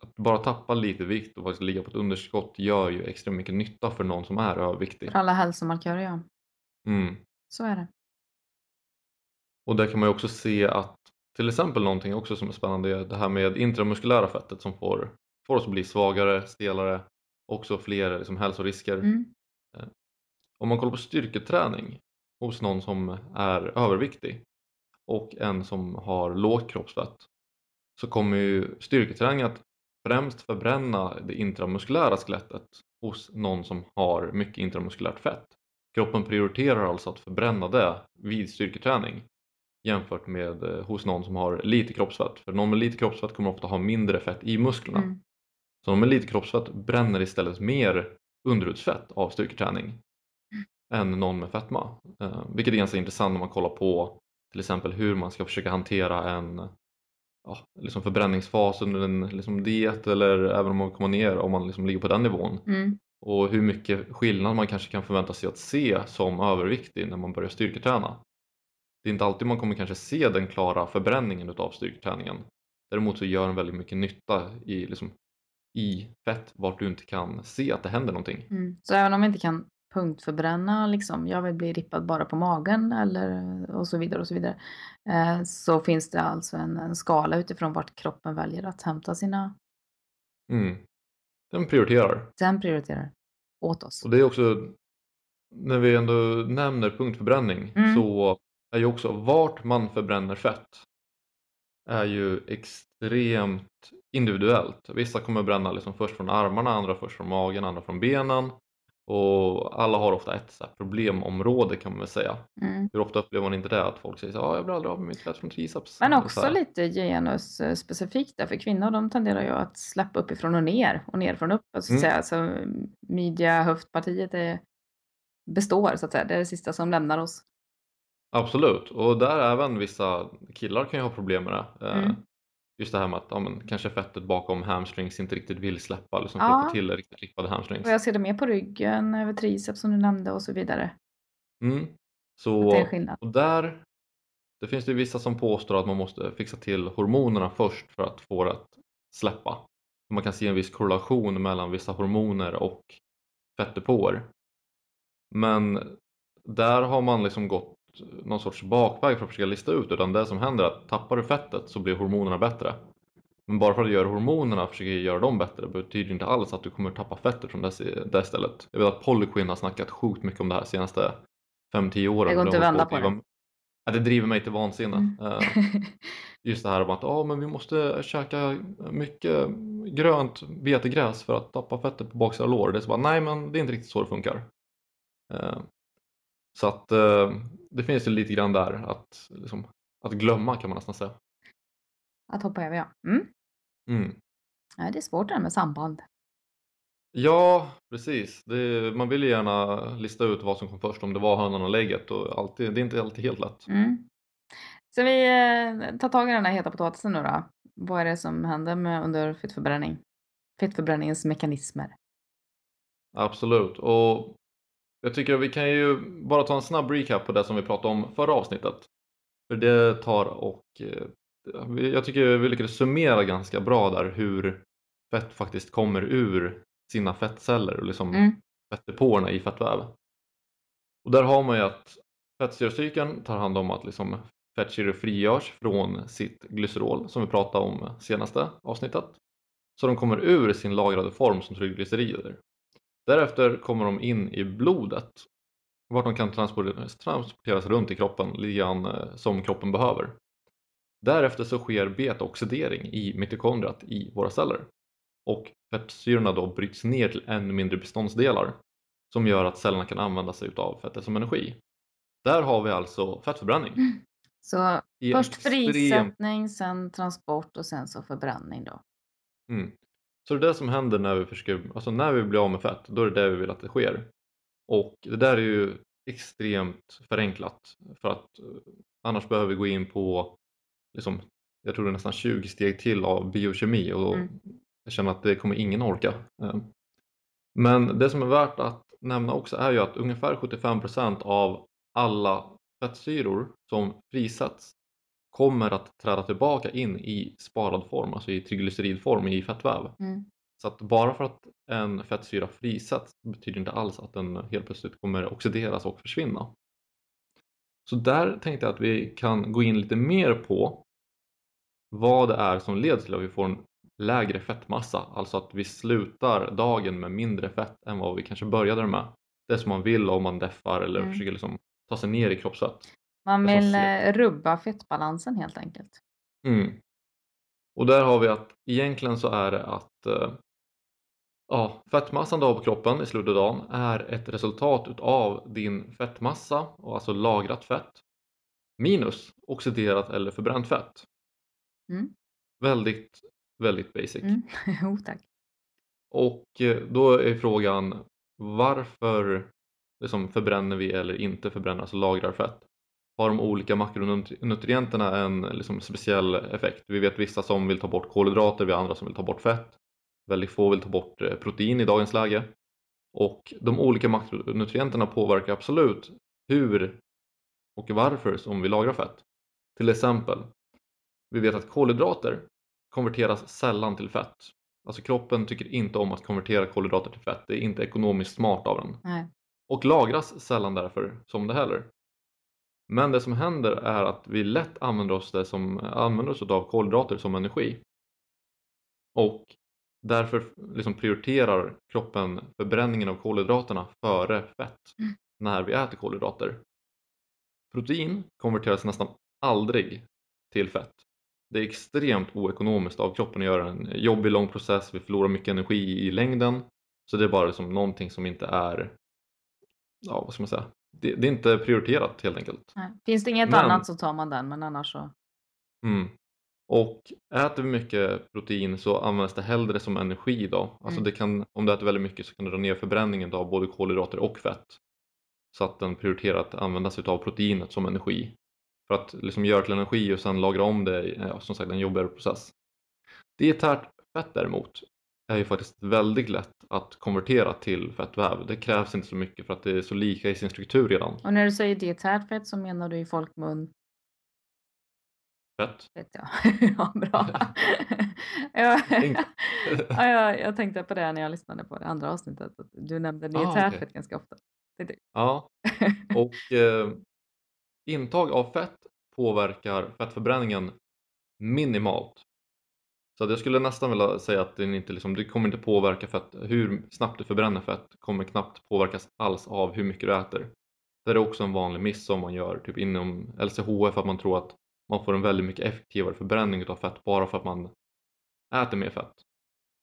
att bara tappa lite vikt och faktiskt ligga på ett underskott gör ju extremt mycket nytta för någon som är överviktig. för alla hälsomarkörer ja. Mm. Så är det. Och där kan man ju också se att till exempel någonting också som är spännande är det här med intramuskulära fettet som får, får oss att bli svagare, stelare, också fler liksom, hälsorisker. Mm. Om man kollar på styrketräning hos någon som är överviktig och en som har lågt kroppsfett så kommer ju styrketräning att främst förbränna det intramuskulära skelettet hos någon som har mycket intramuskulärt fett. Kroppen prioriterar alltså att förbränna det vid styrketräning jämfört med eh, hos någon som har lite kroppsfett. För någon med lite kroppsfett kommer ofta ha mindre fett i musklerna. Mm. Så de med lite kroppsfett bränner istället mer underutsfett av styrketräning än någon med fetma. Eh, vilket är ganska intressant när man kollar på till exempel hur man ska försöka hantera en ja, liksom förbränningsfas under en liksom diet eller även om man kommer ner om man liksom ligger på den nivån. Mm. Och hur mycket skillnad man kanske kan förvänta sig att se som överviktig när man börjar styrketräna. Det är inte alltid man kommer kanske se den klara förbränningen utav styrketräningen. Däremot så gör den väldigt mycket nytta i, liksom, i fett vart du inte kan se att det händer någonting. Mm. Så även om vi inte kan punktförbränna, liksom, jag vill bli rippad bara på magen eller och så vidare och så vidare. Eh, så finns det alltså en, en skala utifrån vart kroppen väljer att hämta sina, Mm. Den prioriterar. den prioriterar åt oss. Och det är också, när vi ändå nämner punktförbränning Mm. så är ju också vart man förbränner fett är ju extremt individuellt. Vissa kommer bränna liksom först från armarna, andra först från magen, andra från benen. Och alla har ofta ett så problemområde kan man väl säga. Mm. Hur ofta upplever man inte det att folk säger så, ah, jag blir aldrig av med mitt fett från triceps. Men så också lite genusspecifikt där, för kvinnor de tenderar ju att släppa uppifrån och ner och ner från upp. Alltså, Mm. säga. Alltså, midja, höftpartiet är, består så att säga. Det är det sista som lämnar oss. Absolut, och där även vissa killar kan ju ha problem med det. Eh, Mm. Just det här med att ja, men, kanske fettet bakom hamstrings inte riktigt vill släppa för Ja. få till riktigt rippade hamstrings. Och jag ser det mer på ryggen, över triceps som du nämnde och så vidare. Mm. Så, det är skillnad. och där det finns det vissa som påstår att man måste fixa till hormonerna först för att få det att släppa. Man kan se en viss korrelation mellan vissa hormoner och fettdepåer. Men där har man liksom gått någon sorts bakväg för att försöka lista ut utan det som händer är att tappar du fettet så blir hormonerna bättre. Men bara för att du gör hormonerna försöker göra dem bättre betyder inte alls att du kommer tappa fettet från det, det stället. Jag vet att Polyquin har snackat sjukt mycket om det här senaste 5-10 åren. Det går inte att vända på driva- Ja, det driver mig till vansinne. Mm. Eh, Just det här om att ah, men vi måste käka mycket grönt vetegräs för att tappa fettet på baksida lår. Det är så bara, nej men det är inte riktigt så det funkar. Så att eh, det finns ju lite grann där att, liksom, att glömma kan man nästan säga. Att hoppa över, ja. Mm. Mm. ja. Det är svårt det här med samband. Ja, precis. Det, man vill ju gärna lista ut vad som kom först, om det var hönan och lägget. Och alltid, det är inte alltid helt lätt. Mm. Så vi eh, tar tag i den här heta potatisen nu då. Vad är det som händer med under fettförbränning? fettförbränningens mekanismer. Absolut. Och jag tycker att vi kan ju bara ta en snabb recap på det som vi pratade om förra avsnittet. För det tar och eh, jag tycker vi lyckades summera ganska bra där hur fett faktiskt kommer ur sina fettceller och liksom Mm. fettdepåerna i fettväv. Och där har man ju att fettsyrecykeln tar hand om att liksom fettsyror frigörs från sitt glycerol som vi pratade om senaste avsnittet. Så de kommer ur sin lagrade form som triglycerider. Därefter kommer de in i blodet vart de kan transporteras, transporteras runt i kroppen lite grann eh, som kroppen behöver. Därefter så sker betaoxidering i mitokondriet i våra celler och fettsyrorna då bryts ner till ännu mindre beståndsdelar som gör att cellerna kan använda sig av fettet som energi. Där har vi alltså fettförbränning. Så I först extrem- frisättning, sen transport och sen så förbränning då. Mm. Så det är det som händer när vi, försöker, alltså när vi blir av med fett, då är det det vi vill att det sker. Och det där är ju extremt förenklat för att eh, annars behöver vi gå in på liksom, jag tror det är nästan 20 steg till av biokemi och Mm. jag känner att det kommer ingen orka. Eh, Men det som är värt att nämna också är ju att ungefär 75% av alla fettsyror som frisätts kommer att träda tillbaka in i sparad form, alltså i triglyceridform i fettväv. Mm. Så att bara för att en fettsyra frisätts betyder inte alls att den helt plötsligt kommer oxideras och försvinna. Så där tänkte jag att vi kan gå in lite mer på vad det är som leder till att vi får en lägre fettmassa, alltså att vi slutar dagen med mindre fett än vad vi kanske började med. Det som man vill om man deffar eller Mm. försöker liksom ta sig ner i kroppsfett. Man vill eh, rubba fettbalansen helt enkelt. Mm. Och där har vi att egentligen så är det att eh, ja, fettmassan du har på kroppen i slutet av dagen är ett resultat utav din fettmassa, och alltså lagrat fett, minus oxiderat eller förbränt fett. Mm. Väldigt, väldigt basic. Mm. [laughs] jo tack. Och eh, då är frågan varför liksom förbränner vi eller inte förbränner, alltså lagrar fett? Har de olika makronutrienterna en liksom speciell effekt? Vi vet vissa som vill ta bort kolhydrater, vi har andra som vill ta bort fett. Väldigt få vill ta bort eh, protein i dagens läge. Och de olika makronutrienterna påverkar absolut hur och varför som vi lagrar fett. Till exempel, vi vet att kolhydrater konverteras sällan till fett. Alltså kroppen tycker inte om att konvertera kolhydrater till fett. Det är inte ekonomiskt smart av den. Nej. Och lagras sällan därför som det heller. Men det som händer är att vi lätt använder oss, det som, använder oss av kolhydrater som energi. Och därför liksom prioriterar kroppen förbränningen av kolhydraterna före fett Mm. när vi äter kolhydrater. Protein konverteras nästan aldrig till fett. Det är extremt oekonomiskt av kroppen att göra en jobbig lång process, vi förlorar mycket energi i längden. Så det är bara liksom någonting som inte är, ja vad ska man säga, det, det är inte prioriterat helt enkelt. Nej. Finns det inget Men- annat så tar man den men annars så. Mm. Och äter vi mycket protein så används det hellre som energi då. Alltså Mm. det kan, om du äter väldigt mycket så kan du dra ner förbränningen av både kolhydrater och fett. Så att den prioriterar att använda sig av proteinet som energi. För att liksom göra till energi och sen lagra om det är ja, som sagt en jobbigare process. Dietärt fett däremot är ju faktiskt väldigt lätt att konvertera till fettväv. Det krävs inte så mycket för att det är så lika i sin struktur redan. Och när du säger dietärt fett så menar du i folkmun Fett. vet jag. [laughs] ja, bra. [laughs] ja, ja, jag, jag tänkte på det när jag lyssnade på det andra avsnittet. Att du nämnde Ah, dietärt okej. fett ganska ofta. Ja, och [laughs] eh, intag av fett påverkar fettförbränningen minimalt. Så att jag skulle nästan vilja säga att den inte liksom, det kommer inte påverka fett, hur snabbt du förbränner fett kommer knappt påverkas alls av hur mycket du äter. Det är också en vanlig miss som man gör typ inom LCHF att man tror att man får en väldigt mycket effektivare förbränning av fett bara för att man äter mer fett.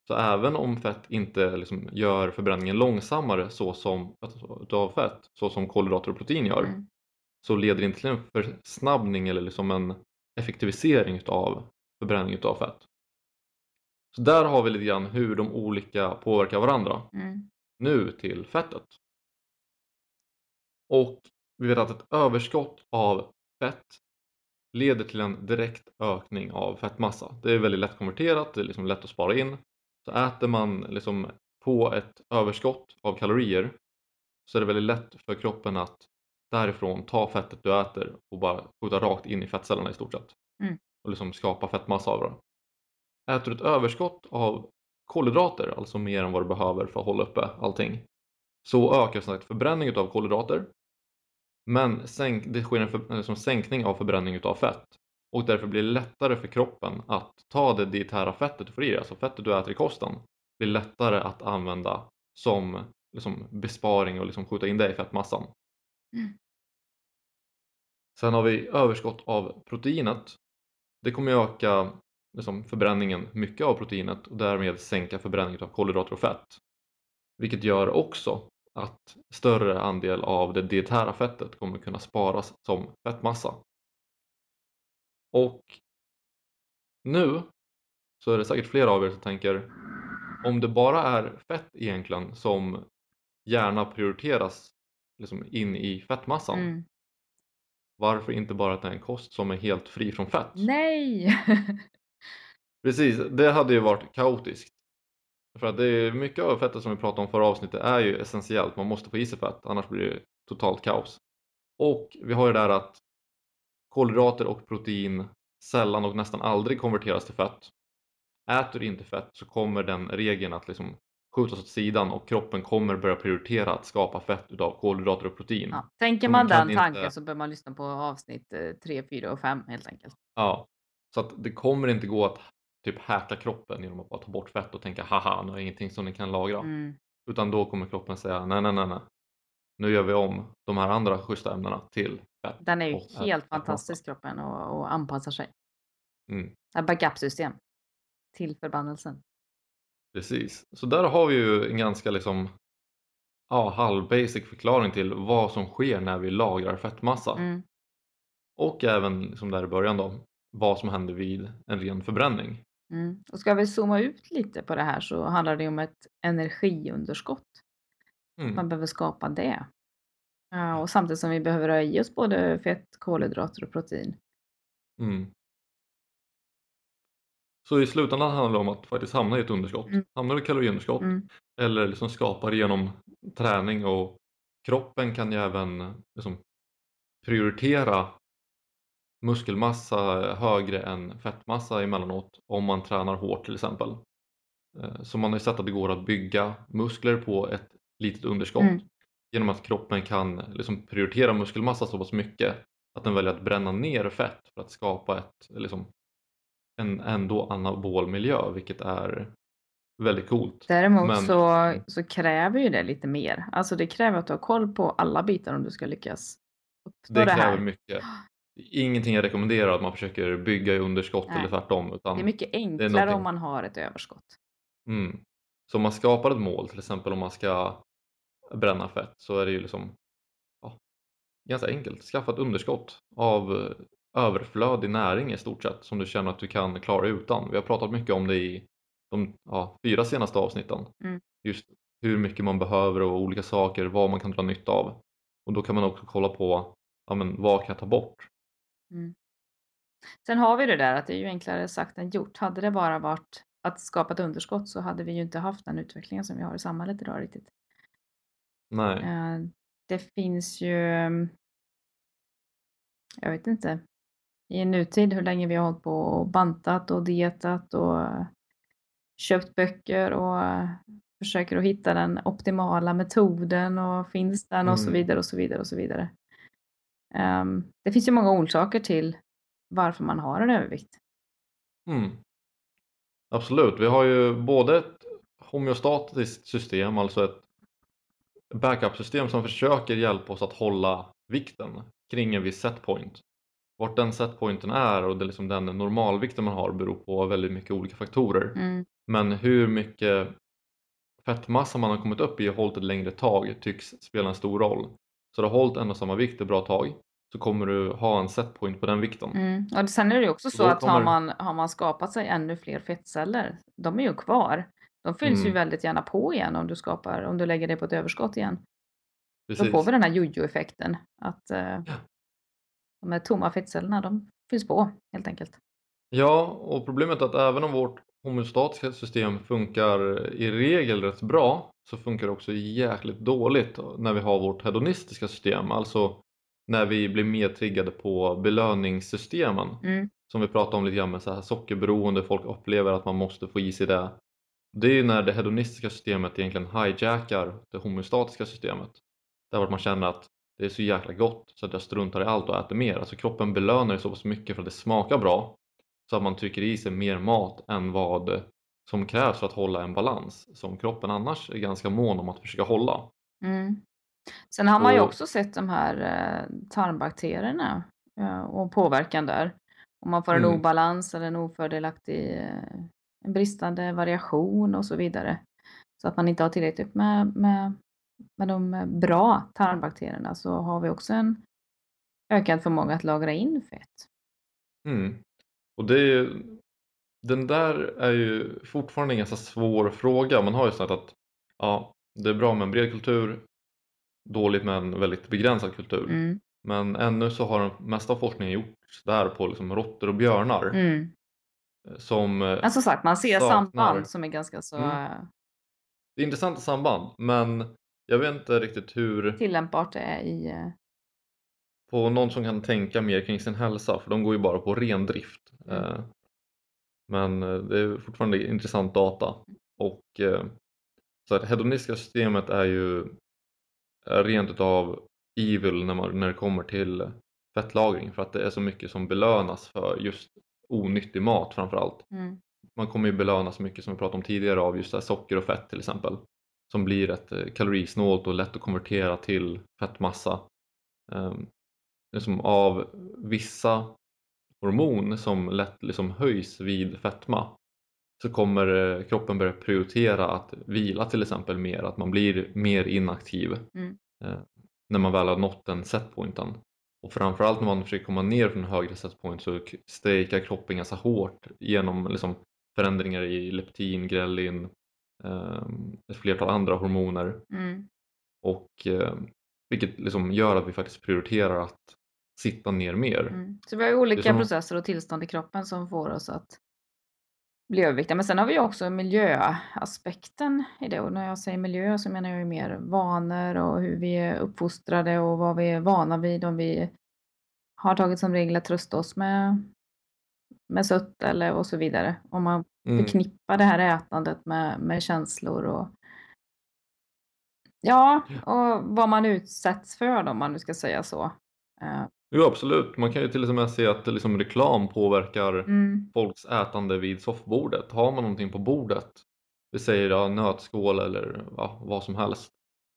Så även om fett inte liksom gör förbränningen långsammare så som, utav fett, så som kolhydrater och protein gör, Mm. så leder det inte till en försnabbning eller liksom en effektivisering utav förbränning utav fett. Så där har vi lite grann hur de olika påverkar varandra. Mm. Nu till fettet. Och vi vet att ett överskott av fett leder till en direkt ökning av fettmassa. Det är väldigt lätt konverterat, det är liksom lätt att spara in. Så äter man liksom på ett överskott av kalorier så är det väldigt lätt för kroppen att därifrån ta fettet du äter och bara skjuta rakt in i fettcellerna i stort sett. Mm. Och liksom skapa fettmassa av det. Äter du ett överskott av kolhydrater, alltså mer än vad du behöver för att hålla uppe allting, så ökar som sagt förbränning av kolhydrater. Men sänk, det sker en för, liksom sänkning av förbränning av fett och därför blir det lättare för kroppen att ta det dietära fettet du får i dig, alltså fettet du äter i kosten, blir lättare att använda som liksom, besparing och liksom skjuta in det i fettmassan. Mm. Sen har vi överskott av proteinet. Det kommer öka liksom, förbränningen mycket av proteinet och därmed sänka förbränningen av kolhydrater och fett. Vilket gör också att större andel av det dietära fettet kommer kunna sparas som fettmassa. Och nu så är det säkert flera av er som tänker om det bara är fett egentligen som gärna prioriteras liksom in i fettmassan Mm. varför inte bara äta en kost som är helt fri från fett? Nej! [laughs] Precis, det hade ju varit kaotiskt. För att det är mycket av fettet som vi pratade om förra avsnittet är ju essentiellt, man måste få i sig fett annars blir det totalt kaos. Och vi har ju där att kolhydrater och protein sällan och nästan aldrig konverteras till fett. Äter du inte fett så kommer den regeln att liksom skjutas åt sidan och kroppen kommer börja prioritera att skapa fett utav kolhydrater och protein. Ja. Tänker man man den inte- tanken så bör man lyssna på avsnitt 3, 4 och 5 helt enkelt. Ja, så att det kommer inte gå att typ hacka kroppen genom att bara ta bort fett och tänka haha, nu är ingenting som den kan lagra. Mm. Utan då kommer kroppen säga nej, nej, nej, nej. Nu gör vi om de här andra schyssta ämnena till fett. Den är ju helt fantastisk kroppen och, och anpassar sig. Mm, backup-system. Till förbannelsen. precis. Så där har vi ju en ganska liksom ja, halv basic förklaring till vad som sker när vi lagrar fettmassa. Mm. Och även liksom där i början då, vad som händer vid en ren förbränning. Mm. Och ska vi zooma ut lite på det här så handlar det om ett energiunderskott. Mm. Man behöver skapa det. Ja, och samtidigt som vi behöver ha i oss både fett, kolhydrater och protein. Mm. Så i slutändan handlar det om att faktiskt hamna i ett underskott. Mm. Hamnar du i kaloriunderskott Mm. eller liksom skapa det genom träning och kroppen kan ju även liksom prioritera muskelmassa högre än fettmassa emellanåt om man tränar hårt till exempel. Eh, Så man har ju sett att det går att bygga muskler på ett litet underskott Mm. genom att kroppen kan liksom prioritera muskelmassa så pass mycket att den väljer att bränna ner fett för att skapa ett, liksom, en ändå anabol miljö vilket är väldigt coolt. Däremot Men- så, så kräver ju det lite mer. Alltså det kräver att du har koll på alla bitar om du ska lyckas uppnå Det det, kräver här. mycket. Ingenting jag rekommenderar att man försöker bygga i underskott Nej. eller tvärtom. Utan, Det är mycket enklare någonting- om man har ett överskott. mm. Så om man skapar ett mål, till exempel om man ska bränna fett, så är det ju liksom ja, ganska enkelt. Skaffa ett underskott av eh, överflödig näring i stort sett som du känner att du kan klara utan. Vi har pratat mycket om det i de ja, fyra senaste avsnitten. Mm. Just hur mycket man behöver och olika saker, vad man kan dra nytta av. Och då kan man också kolla på ja, men, vad kan jag ta bort? Sen har vi det där att det är ju enklare sagt än gjort. Hade det bara varit att skapa ett underskott så hade vi ju inte haft den utvecklingen som vi har i samhället idag riktigt. Nej. Eh, Det finns ju, mm, jag vet inte, i nutid hur länge vi har hållit på och bantat och dietat och eh, köpt böcker och eh, försöker att hitta den optimala metoden och finns den och så Mm. vidare och så vidare och så vidare. Ehm, Det finns ju många orsaker till varför man har en övervikt. Mm. Absolut, vi har ju både ett homeostatiskt system, alltså ett backup-system som försöker hjälpa oss att hålla vikten kring en viss setpoint. Vart den setpointen är och det är liksom den normalvikten man har beror på väldigt mycket olika faktorer. Mm. Men hur mycket fettmassa man har kommit upp i och hållit ett längre tag tycks spela en stor roll. Så du har hållit en och samma vikt ett bra tag så kommer du ha en setpoint på den vikten. Mm. Och sen är det ju också Så så då att har kommer- man, har man skapat sig ännu fler fettceller, de är ju kvar. De fylls ju Mm. väldigt gärna på igen om du skapar, om du lägger det på ett överskott igen. Då Precis. får vi den här jojo-effekten. Att eh, Ja. de här tomma fettcellerna, de fylls på helt enkelt. Ja, och problemet är att även om vårt homeostatiska system funkar i regel rätt bra så funkar det också jäkligt dåligt när vi har vårt hedonistiska system, alltså när vi blir mer triggade på belöningssystemen Mm. som vi pratade om lite grann med så här sockerberoende, folk upplever att man måste få i sig det. Det är ju när det hedonistiska systemet egentligen hijackar det homeostatiska systemet. Där man känner att det är så jäkla gott så att jag struntar i allt och äter mer. Alltså kroppen belönar så pass mycket för att det smakar bra så att man trycker i sig mer mat än vad som krävs för att hålla en balans som kroppen annars är ganska mån om att försöka hålla. Mm. Sen har man ju Och- också sett de här eh, tarmbakterierna eh, och påverkan där. Om man får en Mm. obalans eller en ofördelaktig, eh, en bristande variation och så vidare. Så att man inte har tillräckligt med, med, med de bra tarmbakterierna så har vi också en ökad förmåga att lagra in fett. Mm. Och det är, den där är ju fortfarande en ganska svår fråga. Man har ju sagt att ja, det är bra med en bred kultur, dåligt med en väldigt begränsad kultur. Mm. Men ännu så har den mesta forskningen gjorts där på liksom råttor och björnar Mm. som eh, Men som sagt, man ser Saknar- samband som är ganska så Mm. eh, det är intressanta samband men jag vet inte riktigt hur tillämpbart det är i... eh, på någon som kan tänka mer kring sin hälsa för de går ju bara på rendrift. Mm. Men eh, det är fortfarande intressant data och eh, så att hedonistiska systemet är ju rent utav evil när, man, när det kommer till fettlagring för att det är så mycket som belönas för just onyttig mat framförallt. Mm. Man kommer ju belönas mycket som vi pratade om tidigare av just här socker och fett till exempel som blir rätt eh, kalorisnålt och lätt att konvertera till fettmassa. Um, liksom av vissa hormon som lätt liksom höjs vid fetma så kommer eh, kroppen börja prioritera att vila till exempel mer, att man blir mer inaktiv Mm. eh, när man väl har nått den setpointen. Och framförallt när man försöker komma ner från en högre setpoint så strejkar kroppen ganska hårt genom liksom, förändringar i leptin, grelin, eh, ett flertal andra hormoner Mm. och vilket liksom gör att vi faktiskt prioriterar att sitta ner mer. Mm. Så vi har ju olika som- processer och tillstånd i kroppen som får oss att bli överviktiga. Men sen har vi också miljöaspekten i det. Och när jag säger miljö så menar jag ju mer vanor och hur vi är uppfostrade och vad vi är vana vid. Om vi har tagit som regel att trösta oss med, med sött eller och så vidare. Om man Mm. förknippar det här ätandet med, med känslor och ja, och vad man utsätts för om man nu ska säga så. Jo absolut, man kan ju till och med se att liksom, reklam påverkar Mm, folks ätande vid soffbordet. Har man någonting på bordet, vi säger ja, nötskål eller ja, vad som helst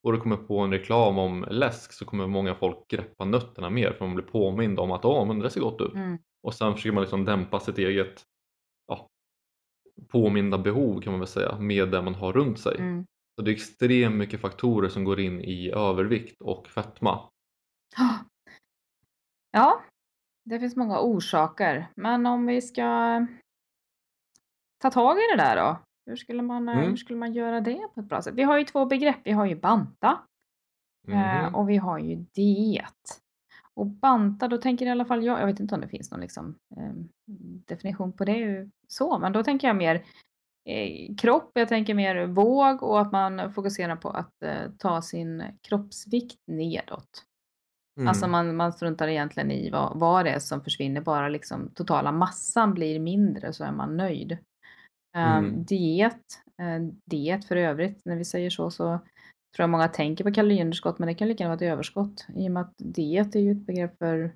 och det kommer på en reklam om läsk så kommer många folk greppa nötterna mer för man blir påmind om att åh men det ser gott ut mm, och sen försöker man liksom dämpa sitt eget ja, påminda behov kan man väl säga med det man har runt sig. mm. Så det är extremt mycket faktorer som går in i övervikt och fetma. [gasps] Ja, det finns många orsaker. Men om vi ska ta tag i det där då? Hur skulle man, eh, Mm. hur skulle man göra det på ett bra sätt? Vi har ju två begrepp. Vi har ju banta Mhm. och vi har ju diet. Och banta, då tänker i alla fall jag, jag vet inte om det finns någon liksom, eh, definition på det så, men då tänker jag mer eh, kropp, jag tänker mer våg och att man fokuserar på att eh, ta sin kroppsvikt nedåt. Mm. Alltså man, man struntar egentligen i vad, vad det är som försvinner, bara liksom totala massan blir mindre så är man nöjd. Ehm, Mm. diet, eh, diet för övrigt, när vi säger så så tror jag många tänker på kaloriunderskott men det kan lika gärna vara ett överskott i och med att diet är ju ett begrepp för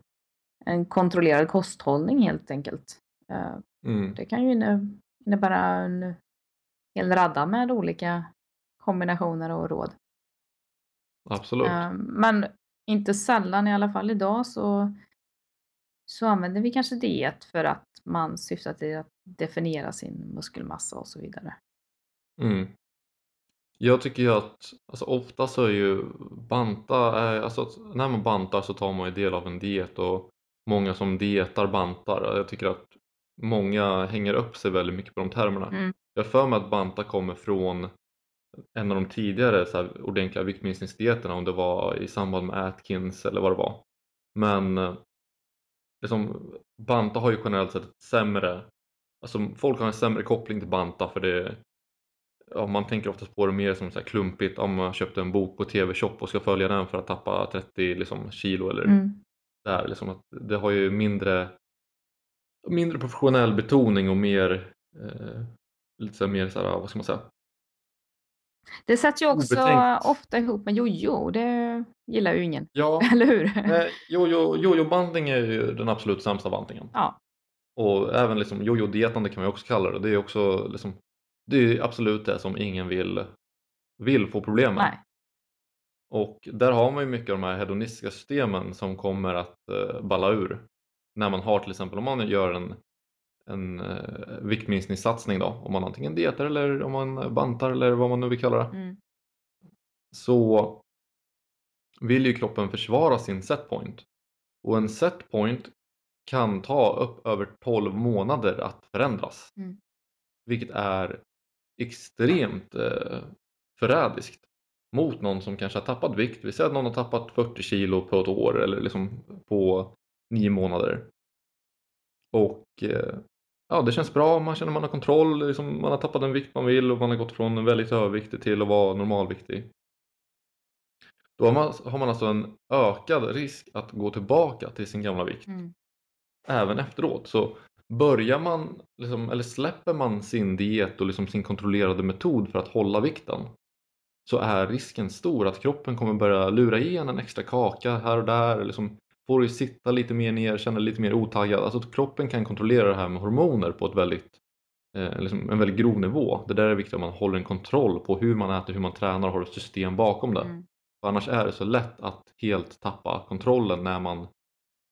en kontrollerad kosthållning helt enkelt. Eh, Mm. det kan ju inne, innebära en hel radda med olika kombinationer och råd. Absolut. Eh, Men inte sällan, i alla fall idag, så, så använder vi kanske diet för att man syftar till att definiera sin muskelmassa och så vidare. Mm. Jag tycker ju att alltså, ofta så är ju banta, eh, alltså när man bantar så tar man ju del av en diet och många som dietar bantar. Jag tycker att många hänger upp sig väldigt mycket på de termerna. Mm. Jag för mig att banta kommer från en av de tidigare så här, ordentliga viktminskningsdieterna om det var i samband med Atkins eller vad det var. Men eh, liksom, banta har ju generellt sett ett sämre alltså folk har en sämre koppling till banta för det ja, man tänker oftast på det mer som så här klumpigt om man köpte en bok på TV-shop och ska följa den för att tappa 30 liksom, kilo eller Mm. där liksom att det har ju mindre mindre professionell betoning och mer eh, lite så mer så här, vad ska man säga Det sätts ju också Obetänkt. ofta ihop med jojo. Det gillar ju ingen. ja [laughs] Eller hur? nej, jojo, jojo-banding är ju den absolut sämsta bantningen Ja. och även liksom jojo-dietande kan man ju också kalla det det är också liksom det är ju absolut det som ingen vill vill få problem med Nej. Och där har man ju mycket av de här hedonistiska systemen som kommer att eh, balla ur. När man har till exempel om man gör en, en eh, viktminskningssatsning då, om man antingen dietar eller om man bantar eller vad man nu vill kalla det. Mm. Så vill ju kroppen försvara sin setpoint. Och en setpoint kan ta upp över 12 månader att förändras. Mm. Vilket är extremt eh, förrädiskt mot någon som kanske har tappat vikt. Vi säger att någon har tappat 40 kilo på ett år eller liksom på nio månader. Och eh, ja, det känns bra, man känner man har kontroll, liksom, man har tappat den vikt man vill och man har gått från en väldigt överviktig till att vara normalviktig. Då har man, har man alltså en ökad risk att gå tillbaka till sin gamla vikt Mm. även efteråt. Så börjar man, liksom, eller släpper man sin diet och liksom sin kontrollerade metod för att hålla vikten så är risken stor att kroppen kommer börja lura i en extra kaka här och där. Liksom får du sitta lite mer ner, känna dig lite mer otaggad. Alltså att kroppen kan kontrollera det här med hormoner på ett väldigt, eh, liksom en väldigt grov nivå. Det där är viktigt att man håller en kontroll på hur man äter, hur man tränar och har ett system bakom det. Mm. För annars är det så lätt att helt tappa kontrollen när man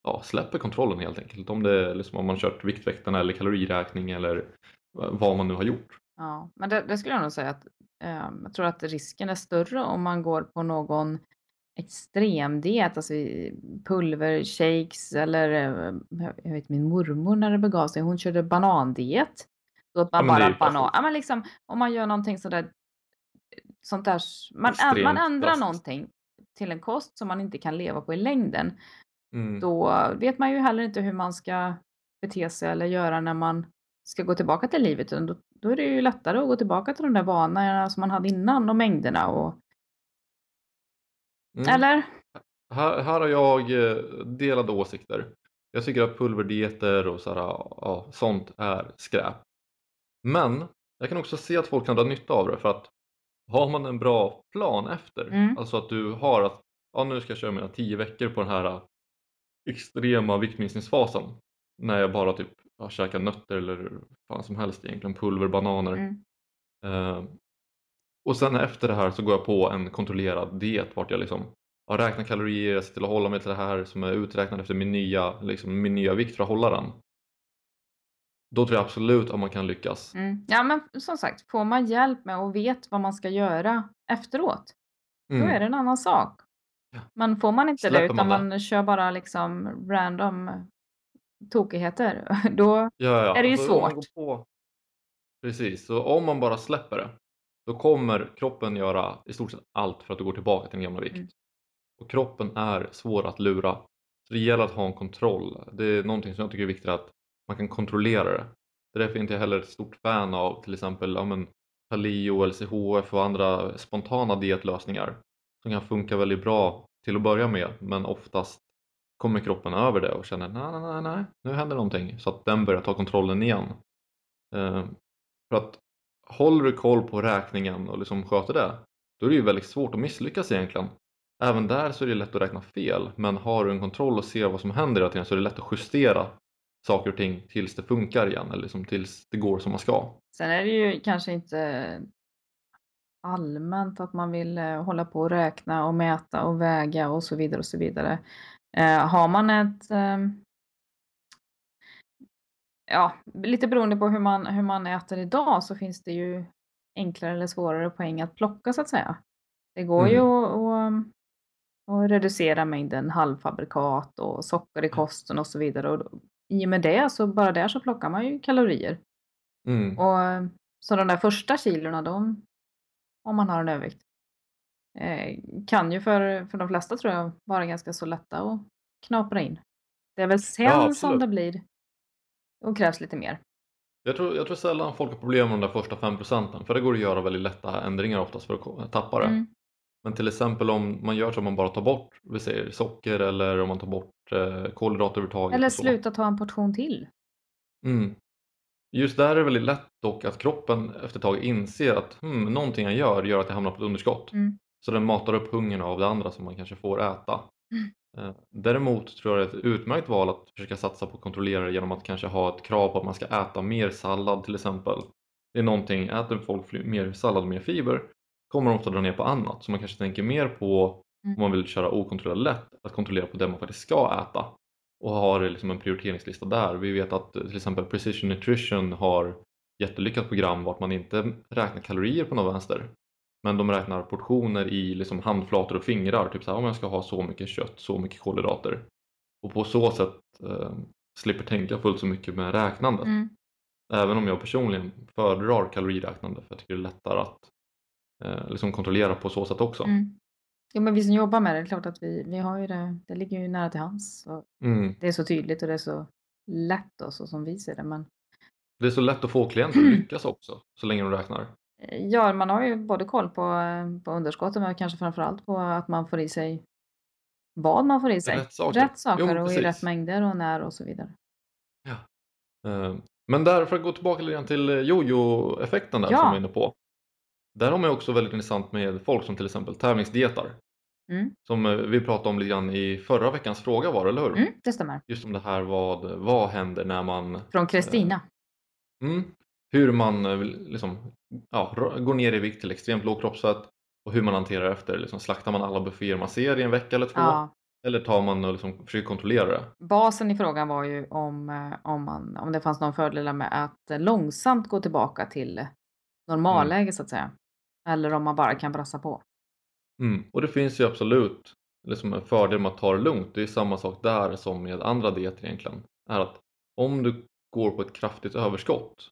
ja, släpper kontrollen helt enkelt. Om, det är liksom, om man kört Viktväktarna eller kaloriräkning eller vad man nu har gjort. Ja, men det, det skulle jag nog säga att eh, jag tror att risken är större om man går på någon extremdiet, alltså pulvershakes eller eh, jag vet min mormor när det begav sig, hon körde banandiet. Så att man Ja, bara banan, ja men liksom om man gör någonting sådär, sånt där, man, man ändrar drastiskt. någonting till en kost som man inte kan leva på i längden. Mm. Då vet man ju heller inte hur man ska bete sig eller göra när man ska gå tillbaka till livet. Då, då är det ju lättare att gå tillbaka till de där vanorna som man hade innan och mängderna. Och, Mm. Eller? Här, här har jag eh, delade åsikter. Jag tycker att pulverdieter och så här, ja, sånt är skräp. Men jag kan också se att folk kan dra nytta av det för att har man en bra plan efter, Mm. alltså att du har att ja, nu ska jag köra mina 10 veckor på den här eh, extrema viktminskningsfasen när jag bara typ ja, käkar nötter eller vad som helst egentligen, pulver, bananer. Mm. Eh, och sen efter det här så går jag på en kontrollerad diet vart jag liksom ja, räknar kalorier, jag ser till att hålla mig till det här som är uträknat efter min nya, liksom, min nya vikt för att hålla den. Då tror jag absolut att man kan lyckas. Mm. Ja men som sagt, får man hjälp med och vet vad man ska göra efteråt, då Mm. är det en annan sak. Ja. Men får man inte det Släpper utan man man, kör bara liksom random tokigheter, [laughs] då Ja, ja. är det ju alltså, svårt. Precis, så om man bara släpper det då kommer kroppen göra i stort sett allt för att du går tillbaka till din gamla vikt. Mm. Och kroppen är svår att lura. Så det gäller att ha en kontroll. Det är någonting som jag tycker är viktigt att man kan kontrollera det. Det är därför inte jag heller ett stort fan av till exempel ja, men, paleo, LCHF och andra spontana dietlösningar som kan funka väldigt bra till att börja med men oftast kommer kroppen över det och känner nej, nej, nej, nej, nu händer någonting så att den börjar ta kontrollen igen. Eh, för att håller du koll på räkningen och liksom sköter det då är det ju väldigt svårt att misslyckas egentligen. Även där så är det lätt att räkna fel men har du en kontroll och ser vad som händer hela tiden så är det lätt att justera saker och ting tills det funkar igen eller liksom tills det går som man ska. Sen är det ju kanske inte allmänt att man vill eh, hålla på och räkna och mäta och väga och så vidare och så vidare. Eh, har man ett ehm, ja, lite beroende på hur man, hur man äter idag så finns det ju enklare eller svårare poäng att plocka så att säga. Det går ju Mm. att, att, att reducera mängden halvfabrikat och socker i kosten och så vidare. Och I och med det så bara där så plockar man ju kalorier. Mm. Och så de där första kilorna, de, om man har en övervikt, eh, kan ju för, för de flesta tror jag vara ganska så lätta att knapra in. Det är väl sen Ja, som det blir och krävs lite mer. Jag tror, jag tror sällan folk har problem med de där första 5 procenten för det går att göra väldigt lätta ändringar oftast för att tappa det. Mm. Men till exempel om man gör så att man bara tar bort vi säger, socker eller om man tar bort eh, kolhydrater överhuvudtaget. Eller sluta ta en portion till. Mm. Just där är det väldigt lätt dock att kroppen efter ett tag inser att hmm, någonting jag gör gör att jag hamnar på ett underskott. Mm. Så den matar upp hungern av det andra som man kanske får äta. Mm. Eh, Däremot tror jag det är ett utmärkt val att försöka satsa på att kontrollera det genom att kanske ha ett krav på att man ska äta mer sallad till exempel. Det är någonting, äter folk mer sallad och mer fiber kommer de ofta dra ner på annat. Så man kanske tänker mer på Mm. om man vill köra okontrollerat lätt att kontrollera på det man faktiskt ska äta och har liksom en prioriteringslista där. Vi vet att eh, till exempel Precision Nutrition har jättelyckat program vart man inte räknar kalorier på något vänster men de räknar portioner i liksom handflator och fingrar. Typ så här, om jag ska ha så mycket kött, så mycket kolhydrater. Och på så sätt eh, slipper tänka fullt så mycket med räknandet. Mm. Även om jag personligen föredrar kaloriräknande för jag tycker det är lättare att eh, liksom kontrollera på så sätt också. Mm. Jo, men vi som jobbar med det, det är klart att vi, vi har ju det, det ligger ju nära till hands. Mm. det är så tydligt och det är så lätt då, så som vi ser det. Men Det är så lätt att få klienter att lyckas också så länge de räknar. Eh, ja, man har ju både koll på, eh, på underskottet men kanske framförallt på att man får i sig vad man får i sig. Rätt saker. Rätt saker Jo, och i rätt mängder och när och så vidare. Eh, Men där, för att gå tillbaka lite grann till eh, jojo-effekten där Ja. som jag var inne på. Där har man också väldigt intressant med folk som till exempel tävlingsdietar. Mm. Som eh, vi pratade om lite grann i förra veckans fråga var det, eller hur? Mm, det stämmer. Just om det här vad, vad händer när man Från Kristina. Mm. Hur man eh, liksom, ja, går ner i vikt till extremt låg kroppsfett och hur man hanterar efter. Liksom, slaktar man alla bufféer man ser i en vecka eller två? Ja. Eller tar man och liksom försöker kontrollera det? Basen i frågan var ju om, eh, om, man, om det fanns någon fördelar med att eh, långsamt gå tillbaka till normalläge så att säga. Eller om man bara kan brassa på. Mm. Och det finns ju absolut liksom en fördel med att ta det lugnt. Det är samma sak där som med andra dieter egentligen. Är att om du går på ett kraftigt överskott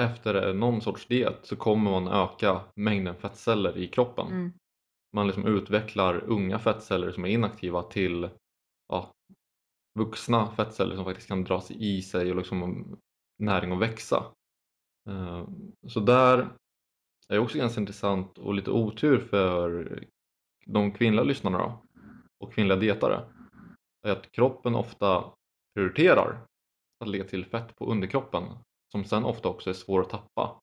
efter någon sorts diet så kommer man öka mängden fettceller i kroppen. Mm. man liksom utvecklar unga fettceller som är inaktiva till ja, vuxna fettceller som faktiskt kan dras i sig och liksom näring och växa. Eh, Så där är det också ganska intressant och lite otur för de kvinnliga lyssnarna då, och kvinnliga dietare är att kroppen ofta prioriterar att lägga till fett på underkroppen som sen ofta också är svår att tappa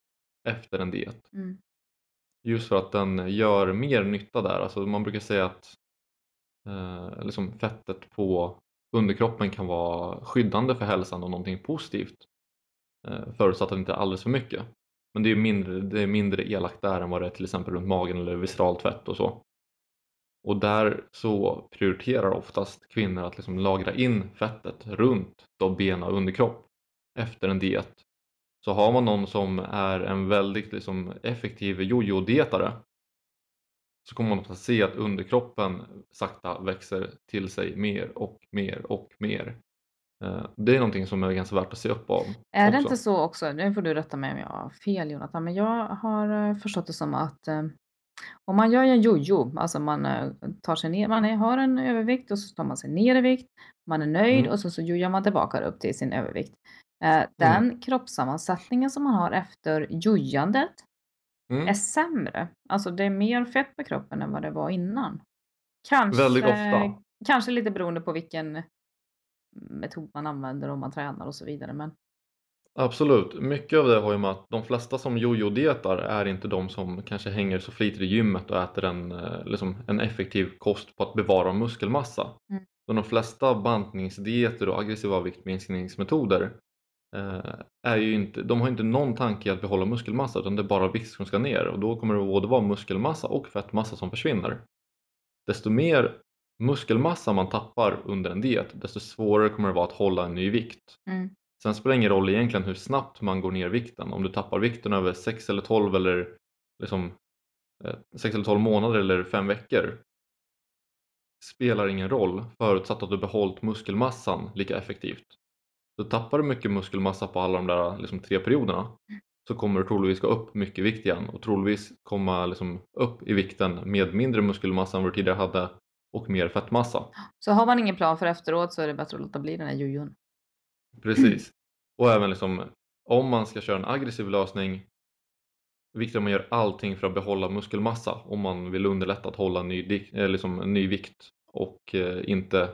efter en diet. Mm. Just för att den gör mer nytta där. Alltså man brukar säga att eh, liksom fettet på underkroppen kan vara skyddande för hälsan och någonting positivt. Eh, förutsatt att det inte är alldeles för mycket. Men det är mindre, det är mindre elakt där än vad det är till exempel runt magen eller visceralt fett och så. Och där så prioriterar oftast kvinnor att liksom lagra in fettet runt då ben och underkropp efter en diet. Så har man någon som är en väldigt liksom, effektiv jojo-dietare så kommer man att se att underkroppen sakta växer till sig mer och mer och mer. Eh, Det är någonting som är ganska värt att se upp av. Är det också. inte så också, nu får du rätta mig om jag har fel Jonathan, men jag har eh, förstått det som att eh, om man gör en jojo, alltså man tar sig ner, man har en övervikt och så tar man sig ner i vikt, man är nöjd Mm. och så, så jojar man tillbaka upp till sin övervikt. Eh, Den kroppssammansättningen som man har efter jojandet Mm. är sämre. Alltså det är mer fett på kroppen än vad det var innan. Kanske, Väldigt ofta. kanske lite beroende på vilken metod man använder om man tränar och så vidare. Men Absolut, mycket av det har ju med att de flesta som jojo-dietar är inte de som kanske hänger så flitigt i gymmet och äter en, eh, liksom, en effektiv kost på att bevara muskelmassa. Mm. De flesta bantningsdieter och aggressiva viktminskningsmetoder är ju inte, de har inte någon tanke i att behålla muskelmassa utan det är bara vikt som ska ner och då kommer det både vara muskelmassa och fettmassa som försvinner. Desto mer muskelmassa man tappar under en diet desto svårare kommer det vara att hålla en ny vikt. mm, Sen spelar det ingen roll egentligen hur snabbt man går ner vikten. Om du tappar vikten över 6 eller 12 eller liksom 6 eller 12 månader eller 5 veckor spelar ingen roll förutsatt att du behållit muskelmassan lika effektivt. Så tappar du mycket muskelmassa på alla de där liksom, tre perioderna så kommer du troligtvis gå upp mycket i vikt igen och troligtvis komma liksom, upp i vikten med mindre muskelmassa än vad du tidigare hade och mer fettmassa. så har man ingen plan för efteråt så är det bättre att låta bli den här jojon. Precis. Och även liksom om man ska köra en aggressiv lösning viktigt att man gör allting för att behålla muskelmassa om man vill underlätta att hålla en ny, eh, liksom ny vikt och eh, inte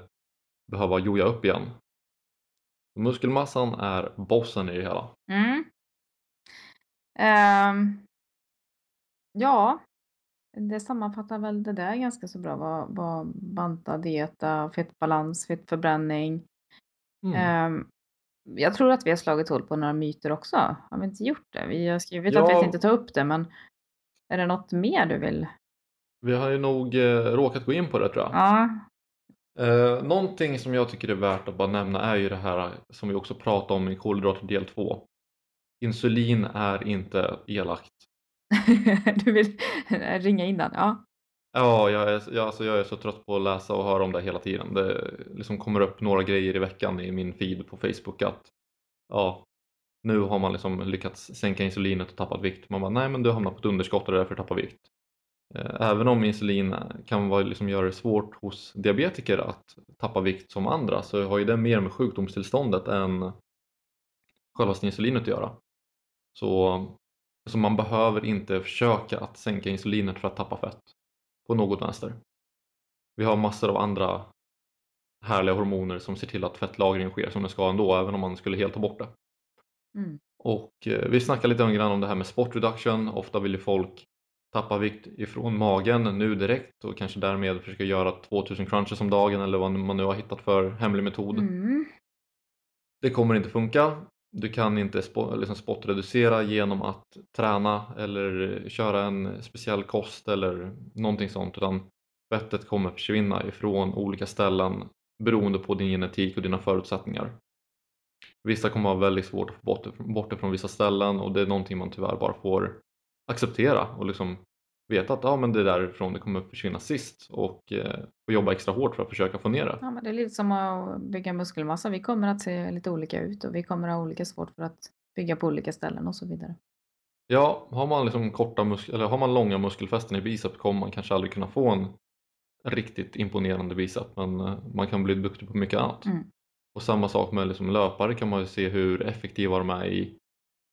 behöva joja upp igen. Muskelmassan är bossen i det hela. Mm. Ehm, ja, det sammanfattar väl det där ganska så bra. Vad, vad banta, dieta, fettbalans, fettförbränning. Mm. Ehm, jag tror att vi har slagit hål på några myter också. Har vi inte gjort det? Vi har skrivit att vi Ja. tänkte ta upp det, men är det något mer du vill? Vi har ju nog eh, råkat gå in på det tror jag. Ja, Eh, någonting som jag tycker är värt att bara nämna är ju det här som vi också pratade om i kolhydrater del 2. Insulin är inte elakt. [laughs] du vill [laughs] ringa in den? Ja. Ja, jag är, jag, alltså jag är så trött på att läsa och höra om det hela tiden. Det liksom kommer upp några grejer i veckan i min feed på Facebook att ja, nu har man liksom lyckats sänka insulinet och tappat vikt. Man bara, nej men du hamnar på ett underskott och därför tappar vikt. Eh, Även om insulin kan vara, liksom, göra det svårt hos diabetiker att tappa vikt som andra så har ju det mer med sjukdomstillståndet än själva insulinet att göra. Så, så man behöver inte försöka att sänka insulinet för att tappa fett på något vänster. Vi har massor av andra härliga hormoner som ser till att fettlagring sker som det ska ändå även om man skulle helt ta bort det. Mm. Och eh, vi snackar lite grann om det här med sport reduction. Ofta vill ju folk tappa vikt ifrån magen nu direkt och kanske därmed försöka göra 2000 crunches om dagen eller vad man nu har hittat för hemlig metod. Mm. Det kommer inte funka. Du kan inte spo- liksom spotreducera genom att träna eller köra en speciell kost eller någonting sånt utan fettet kommer försvinna ifrån olika ställen beroende på din genetik och dina förutsättningar. Vissa kommer ha väldigt svårt att få bort det från vissa ställen och det är någonting man tyvärr bara får acceptera och liksom veta att ja, men det är därifrån det kommer försvinna sist och eh, få jobba extra hårt för att försöka få ner det. Ja, men det är lite som att bygga muskelmassa. Vi kommer att se lite olika ut och vi kommer att ha olika svårt för att bygga på olika ställen och så vidare. Ja, har man liksom korta mus- eller har man långa muskelfästen i bicep kommer man kanske aldrig kunna få en riktigt imponerande bicep men eh, man kan bli duktig på mycket annat. Mm. Och samma sak med liksom löpare kan man ju se hur effektiva de är i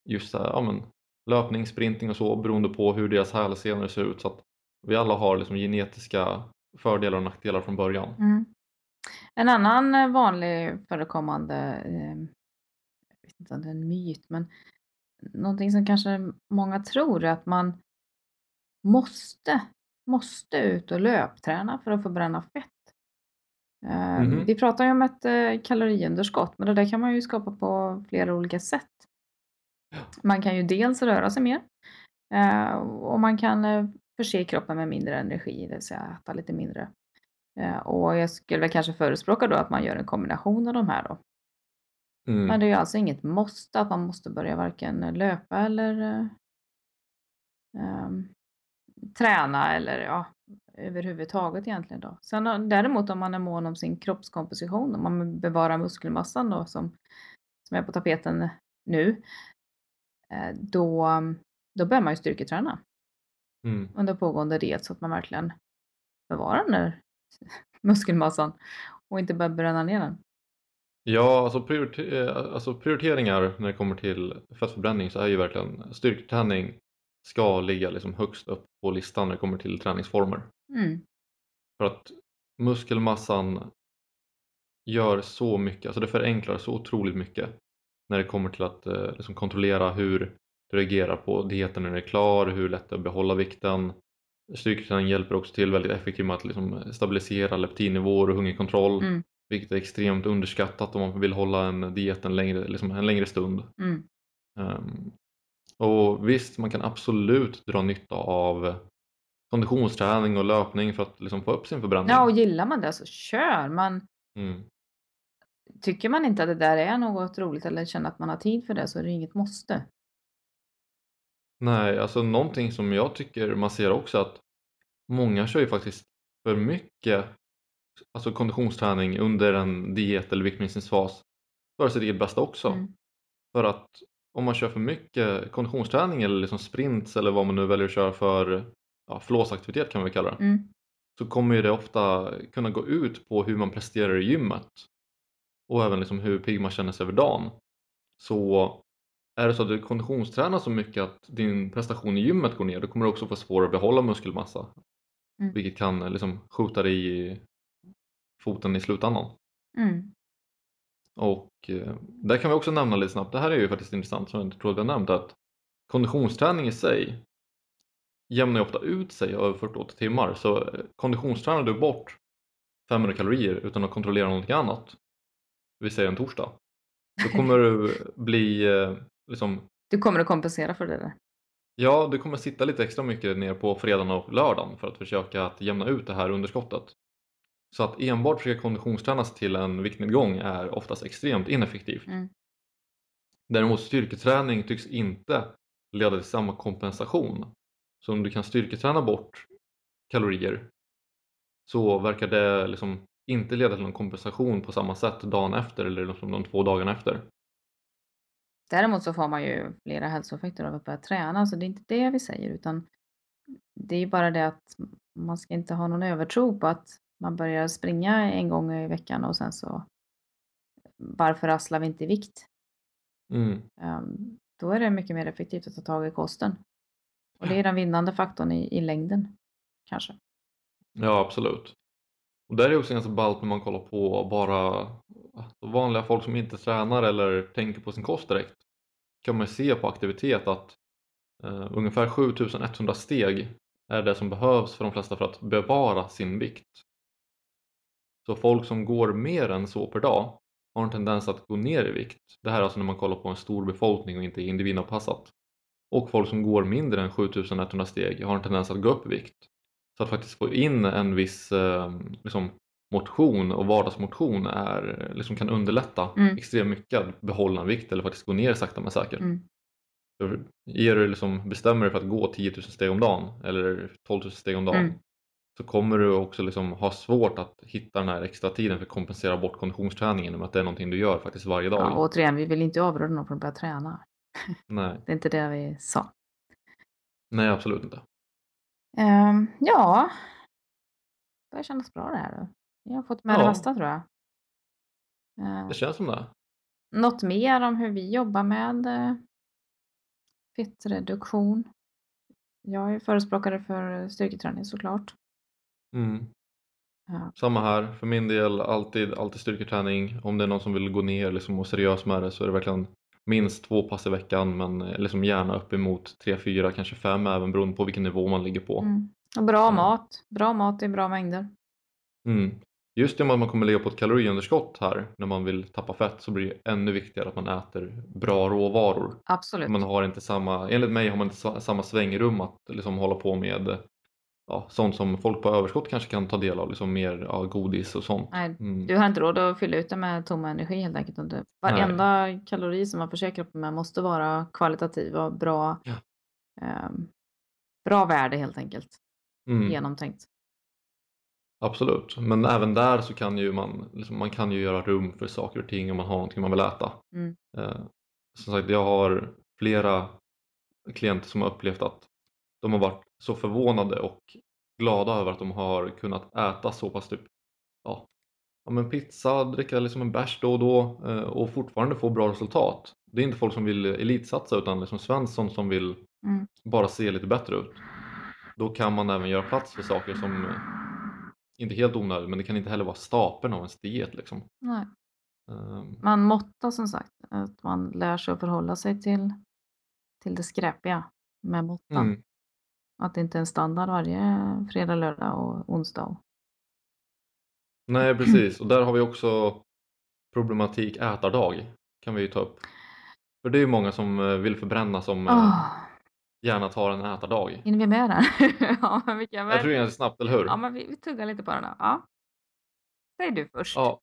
just här, ja, men, löpning, sprinting och så beroende på hur deras hälsenor ser ut så att vi alla har liksom genetiska fördelar och nackdelar från början. Mm. En annan eh, vanlig förekommande, eh, jag vet inte om det är en myt, men någonting som kanske många tror är att man måste, måste ut och löpträna för att förbränna fett. Eh, Mhm. Vi pratar ju om ett eh, kaloriunderskott, men det där kan man ju skapa på flera olika sätt. Man kan ju dels röra sig mer eh, och man kan eh, förse kroppen med mindre energi, det vill säga äta lite mindre. Eh, Och jag skulle väl kanske förespråka då att man gör en kombination av de här då. Mm. Men det är ju alltså inget måste att man måste börja varken löpa eller ehm, träna eller ja, överhuvudtaget egentligen då. Sen däremot om man är mån om sin kroppskomposition, om man bevarar muskelmassan då som, som är på tapeten nu, då, då bör man ju styrketräna Mm. under pågående diet så att man verkligen bevarar den där [laughs] muskelmassan och inte börjar bränna ner den. Ja, alltså, priorite- eh, alltså prioriteringar när det kommer till fettförbränning så är ju verkligen styrketräning ska ligga liksom högst upp på listan när det kommer till träningsformer. Mm. För att muskelmassan gör så mycket, alltså det förenklar så otroligt mycket när det kommer till att eh, liksom kontrollera hur du reagerar på dieten när den är klar, hur lätt det är att behålla vikten. Styrketräning hjälper också till väldigt effektivt med att liksom stabilisera leptinnivåer och hungerkontroll, Mm. vilket är extremt underskattat om man vill hålla en diet en längre, liksom en längre stund. Mm. Ehm, och visst, man kan absolut dra nytta av konditionsträning och löpning för att liksom få upp sin förbränning. Ja, och gillar man det så kör. Man, Mm. Tycker man inte att det där är något roligt eller känner att man har tid för det så är det inget måste. Nej, alltså någonting som jag tycker man ser också att många kör ju faktiskt för mycket alltså konditionsträning under en diet eller viktminskningsfas för sitt eget bästa också. Mm. För att om man kör för mycket konditionsträning eller liksom sprints eller vad man nu väljer att köra för ja, flåsaktivitet kan vi kalla det. Mm. så kommer det ofta kunna gå ut på hur man presterar i gymmet och även liksom hur pigg man känner sig över dagen. Så är det så att du konditionstränar så mycket att din prestation i gymmet går ner, då kommer du också få svårare att behålla muskelmassa. Mm. Vilket kan eh, liksom skjuta dig i foten i slutändan. Mm. Och eh, där kan vi också nämna lite snabbt, det här är ju faktiskt intressant som jag inte trodde jag nämnt att konditionsträning i sig jämnar ju ofta ut sig över 48 timmar så eh, konditionstränar du bort 500 kalorier utan att kontrollera någonting annat, vi säger en torsdag, då kommer du bli eh, liksom, Du kommer att kompensera för det där. ja du kommer sitta lite extra mycket ner på fredagen och lördagen för att försöka att jämna ut det här underskottet. Så att enbart försöka konditionstränas till en viktnedgång är oftast extremt ineffektivt. Mm. Däremot styrketräning tycks inte leda till samma kompensation. Så om du kan styrketräna bort kalorier så verkar det liksom inte leda till någon kompensation på samma sätt dagen efter eller liksom de två dagarna efter. Däremot så får man ju flera hälsoeffekter av att börja träna, så det är inte det vi säger, utan det är bara det att man ska inte ha någon övertro på att man börjar springa en gång i veckan och sen så varför rasslar vi inte i vikt? Mm. Ehm, Då är det mycket mer effektivt att ta tag i kosten. Och det är den vinnande faktorn i, i längden, kanske. Ja, absolut. Och där är det också ganska ballt när man kollar på bara alltså, vanliga folk som inte tränar eller tänker på sin kost direkt. kan man se på aktivitet att eh, ungefär 7100 steg är det som behövs för de flesta för att bevara sin vikt. Så folk som går mer än så per dag har en tendens att gå ner i vikt. Det här är alltså när man kollar på en stor befolkning och inte individanpassat. Och folk som går mindre än 7100 steg har en tendens att gå upp i vikt. Så att faktiskt få in en viss eh, liksom, motion och vardagsmotion är, liksom, kan underlätta Mm. extremt mycket att behålla en vikt eller faktiskt gå ner sakta men säkert. Mm. Ger du liksom, bestämmer dig för att gå 10 000 steg om dagen eller 12 000 steg om dagen Mm. så kommer du också liksom ha svårt att hitta den här extra tiden för att kompensera bort konditionsträningen med att det är någonting du gör faktiskt varje dag. Ja, återigen, vi vill inte avråda någon från att börja träna. Nej, [laughs] Det är inte det vi sa. nej absolut inte. Ehm, ja, det börjar kännas bra det här. Vi har fått med det Ja. mesta tror jag. Ehm, Det känns som det. något mer om hur vi jobbar med eh, fettreduktion? Jag är förespråkare för styrketräning såklart. Mm. Ja. Samma här, för min del alltid, alltid styrketräning. Om det är någon som vill gå ner liksom, och seriös med det så är det verkligen minst två pass i veckan men eh, liksom gärna uppemot tre, fyra, kanske fem även beroende på vilken nivå man ligger på. Mm. Och bra Ja. mat. Bra mat i bra mängder. Mm. Just det med att man kommer ligga på ett kaloriunderskott här när man vill tappa fett så blir det ännu viktigare att man äter bra råvaror. Absolut. Man har inte samma, enligt mig har man inte sa- samma svängrum att liksom hålla på med ja, sånt som folk på överskott kanske kan ta del av, liksom mer ja, godis och sånt. Nej, Mm. du har inte råd att fylla ut det med tomma energi helt enkelt. det- Varenda kalori som man förser kroppen med måste vara kvalitativ och bra, Ja. ehm, bra värde helt enkelt. Mm. Genomtänkt. Absolut, men även där så kan ju man, liksom, man kan ju göra rum för saker och ting om man har någonting man vill äta. Mm. Eh, som sagt, jag har flera klienter som har upplevt att de har varit så förvånade och glada över att de har kunnat äta så pass typ ja, ja men pizza, dricka liksom en bärs då och då eh, och fortfarande få bra resultat. Det är inte folk som vill elitsatsa utan liksom Svensson som vill Mm. bara se lite bättre ut. Då kan man även göra plats för saker som eh, inte helt onödigt men det kan inte heller vara stapeln av ens diet liksom. Nej. Ehm, Man måttar som sagt. Att man lär sig att förhålla sig till, till det skräpiga med måttan. mm, Att det inte är en standard varje fredag, lördag och onsdag. nej precis och där har vi också problematik ätardag kan vi ju ta upp. För det är ju många som eh, vill förbränna som Oh, gärna tar en ätardag. hinner vi med den? [laughs] ja, men vi kan väl... Jag tror det är snabbt, eller hur? Ja, men vi, vi tuggar lite på den då. Ja. Säg du först. Ja,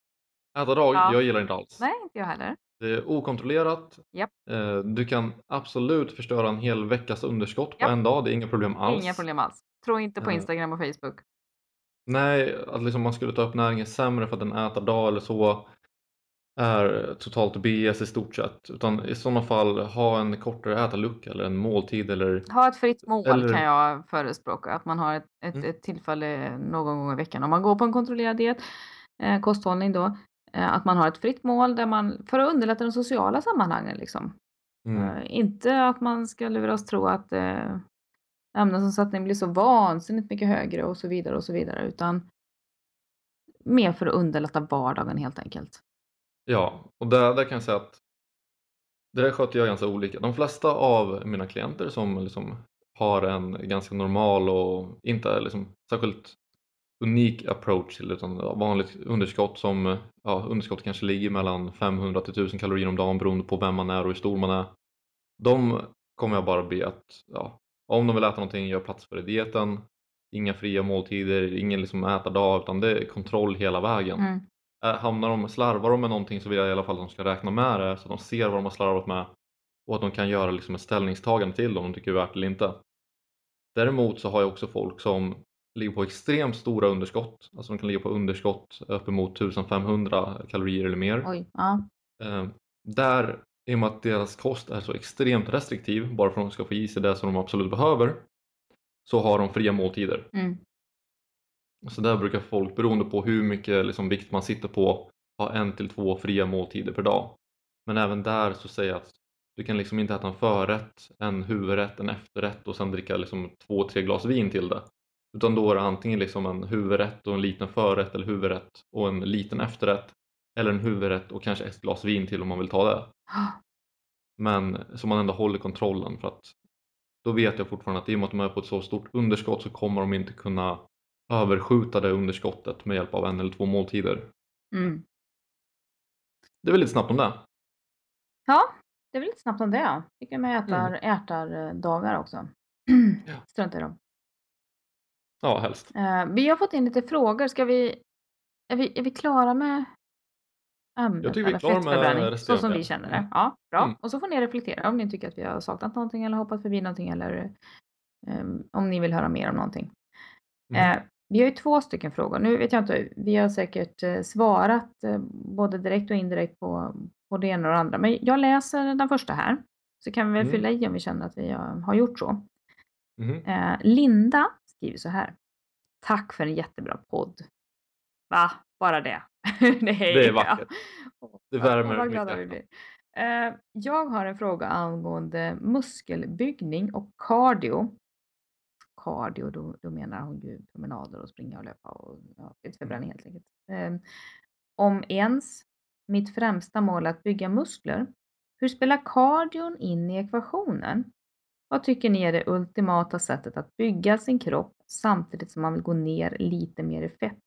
ätardag, Ja. jag gillar inte alls. Nej, inte jag heller. Det är okontrollerat. Japp. Eh, Du kan absolut förstöra en hel veckas underskott på Japp. en dag, det är inga problem alls. Inga problem alls. Tro inte på Eh. Instagram och Facebook. Nej, att liksom man skulle ta upp näringen sämre för att en ätardag eller så är totalt BS i stort sett. Utan i sådana fall ha en kortare ätarlucka eller en måltid eller Ha ett fritt mål Eller- kan jag förespråka. Att man har ett, ett, Mm. ett tillfälle någon gång i veckan. Om man går på en kontrollerad diet, eh, kosthållning då. Eh, att man har ett fritt mål där man, för att underlätta de sociala sammanhangen liksom. Mm. Eh, inte att man ska luras tro att eh, ämnesomsättningen blir så vansinnigt mycket högre och så vidare och så vidare, utan mer för att underlätta vardagen helt enkelt. Ja, och där, där kan jag säga att det där sköter jag ganska olika. De flesta av mina klienter som liksom har en ganska normal och inte liksom särskilt unik approach till utan vanligt underskott som ja, underskott kanske ligger mellan 500 till 1000 kalorier om dagen beroende på vem man är och hur stor man är. De kommer jag bara be att ja, om de vill äta någonting, gör plats för det i dieten. Inga fria måltider, ingen liksom ätardag utan det är kontroll hela vägen. Mm. Hamnar de, slarvar de med någonting så vill jag i alla fall att de ska räkna med det så att de ser vad de har slarvat med och att de kan göra liksom ett ställningstagande till om de tycker det är värt det eller inte. Däremot så har jag också folk som ligger på extremt stora underskott, alltså de kan ligga på underskott uppemot 1500 kalorier eller mer. Oj, ja. Eh, där, i och med att deras kost är så extremt restriktiv, bara för att de ska få i sig det som de absolut behöver, så har de fria måltider. Mm. Så där brukar folk, beroende på hur mycket liksom, vikt man sitter på, ha en till två fria måltider per dag. Men även där så säger jag att du kan liksom inte äta en förrätt, en huvudrätt, en efterrätt och sen dricka liksom två, tre glas vin till det. Utan då är det antingen liksom en huvudrätt och en liten förrätt eller huvudrätt och en liten efterrätt. Eller en huvudrätt och kanske ett glas vin till om man vill ta det. [gasps] Men så man ändå håller kontrollen för att då vet jag fortfarande att i och med att de är på ett så stort underskott så kommer de inte kunna överskjuta det underskottet med hjälp av en eller två måltider. Mm. Det är väl lite snabbt om det. Ja, det är väl lite snabbt om det. ja. Tycker med ätar, Mm. ätardagar också. Ja. [clears throat] I dem. Ja, helst. Eh, vi har fått in lite frågor. Ska vi, är, vi, är vi klara med ämnet? Jag tycker vi är klara med Så som vi känner det. Ja, bra. Mm. Och så får ni reflektera om ni tycker att vi har saknat någonting eller hoppat förbi någonting eller ehm, om ni vill höra mer om någonting. Mm. Eh, vi har ju två stycken frågor. Nu vet jag inte, vi har säkert eh, svarat eh, både direkt och indirekt på, på det ena och det andra. Men jag läser den första här. Så kan vi väl Mm. fylla i om vi känner att vi har, har gjort så. Eh, Linda skriver så här. Tack för en jättebra podd. Va? Bara det? [laughs] Nej. Det är vackert. Ja. Det värmer vad glada vi blir. Eh, jag har en fråga angående muskelbyggning och cardio. Cardio, då, då menar hon ju promenader och springa och löpa och ja, fettförbränning helt enkelt. Eh, om ens mitt främsta mål är att bygga muskler, hur spelar cardion in i ekvationen? Vad tycker ni är det ultimata sättet att bygga sin kropp samtidigt som man vill gå ner lite mer i fett?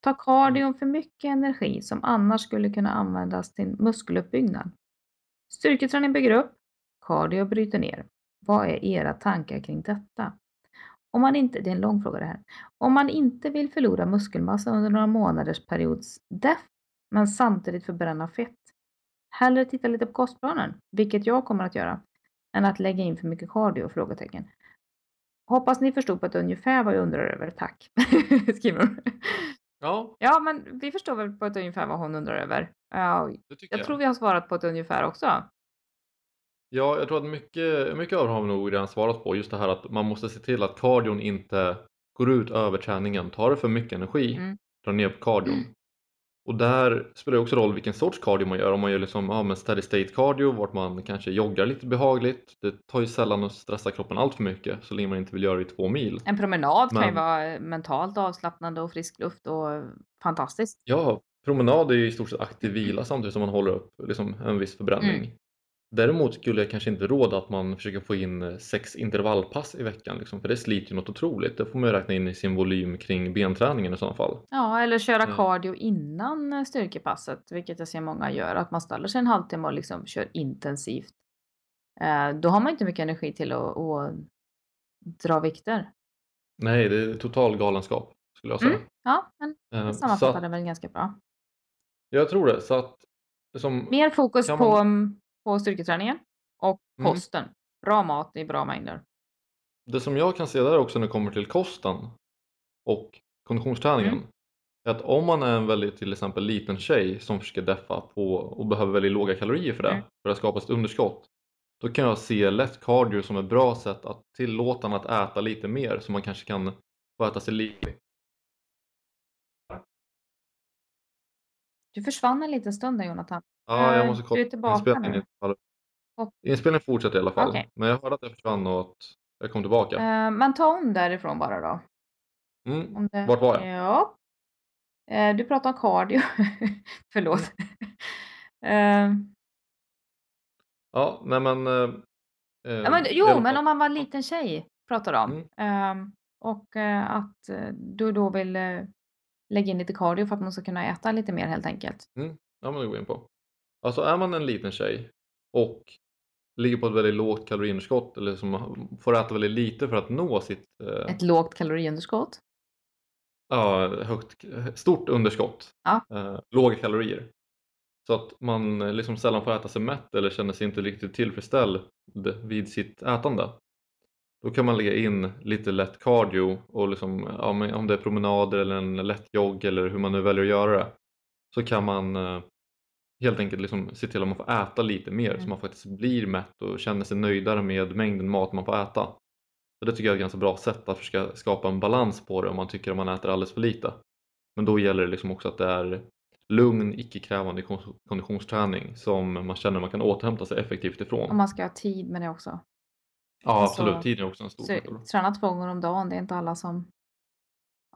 Tar kardion för mycket energi som annars skulle kunna användas till muskeluppbyggnad? Styrketräning bygger upp, cardio bryter ner. Vad är era tankar kring detta? Om man inte, det är en lång fråga det här. Om man inte vill förlora muskelmassa under några månaders periods def, men samtidigt förbränna fett. Hellre titta lite på kostplanen, vilket jag kommer att göra, än att lägga in för mycket cardio? Frågetecken. Hoppas ni förstod på ett ungefär vad jag undrar över. Tack, [laughs] skriver hon. Ja, Ja, men vi förstår väl på ett ungefär vad hon undrar över. Tycker jag. jag tror vi har svarat på ett ungefär också. Ja, jag tror att mycket, mycket av det har vi nog redan svarat på. Just det här att man måste se till att kardion inte går ut över träningen. Tar det för mycket energi, Mm. dra ner på kardion. Och där spelar det också roll vilken sorts cardio man gör. Om man gör liksom, ja, men steady state cardio, vart man kanske joggar lite behagligt. Det tar ju sällan att stressa kroppen allt för mycket så länge man inte vill göra det i två mil. En promenad kan ju Men- vara mentalt avslappnande och frisk luft och fantastiskt. Ja, promenad är ju i stort sett aktiv vila samtidigt som man håller upp liksom, en viss förbränning. Mm. Däremot skulle jag kanske inte råda att man försöker få in sex intervallpass i veckan liksom, för det sliter ju något otroligt. Det får man ju räkna in i sin volym kring benträningen i sådana fall. Ja, eller köra cardio innan eh, styrkepasset, vilket jag ser många gör. Att man ställer sig en halvtimme och liksom kör intensivt. Eh, då har man inte mycket energi till att, att dra vikter. Nej, det är total galenskap skulle jag säga. Mm. Ja, men Eh, det sammanfattar att, det väl ganska bra. jag tror det. Så att, liksom, Mer fokus på, man- mm, på styrketräningen och Mm. kosten. Bra mat i bra mängder. Det som jag kan se där också när det kommer till kosten och konditionsträningen Mm. är att om man är en väldigt till exempel liten tjej som försöker deffa på och behöver väldigt låga kalorier för det Mm. för att skapa ett underskott då kan jag se lätt cardio som ett bra sätt att tillåta att äta lite mer så man kanske kan få äta sig lite Du försvann en liten stund där Jonathan. Ja, jag Eh, måste du är kolla. tillbaka Inspelningen nu. Inspelningen fortsätter i alla fall. Okej. Men jag hörde att jag försvann och att jag kom tillbaka. eh, men ta om därifrån bara då. Mm. Om det, Vart var jag? Ja. Eh, du pratar om cardio. [laughs] Förlåt. eh, Ja, nej men... Ja, men, jo, men om man var liten tjej pratar om. Mm. Ehm, och att du då vill lägga in lite cardio för att man ska kunna äta lite mer helt enkelt. Ja, men det går in på. Alltså är man en liten tjej och ligger på ett väldigt lågt kaloriunderskott eller som får äta väldigt lite för att nå sitt eh, Ett lågt kaloriunderskott. ja, högt, stort underskott, Ja. eh, låga kalorier. Så att man eh, liksom sällan får äta sig mätt eller känner sig inte riktigt tillfredsställd vid sitt ätande. Då kan man lägga in lite lätt cardio och liksom, ja, om det är promenader eller en lätt jogg eller hur man nu väljer att göra det så kan man eh, helt enkelt liksom se till att man får äta lite mer så Mm. man faktiskt blir mätt och känner sig nöjdare med mängden mat man får äta. Så det tycker jag är ett ganska bra sätt att försöka skapa en balans på det om man tycker att man äter alldeles för lite. Men då gäller det liksom också att det är lugn, icke-krävande kon- konditionsträning som man känner man kan återhämta sig effektivt ifrån. Om man ska ha tid med det också. Ja alltså, absolut, tiden är också en stor Så, faktor. träna två gånger om dagen, det är inte alla som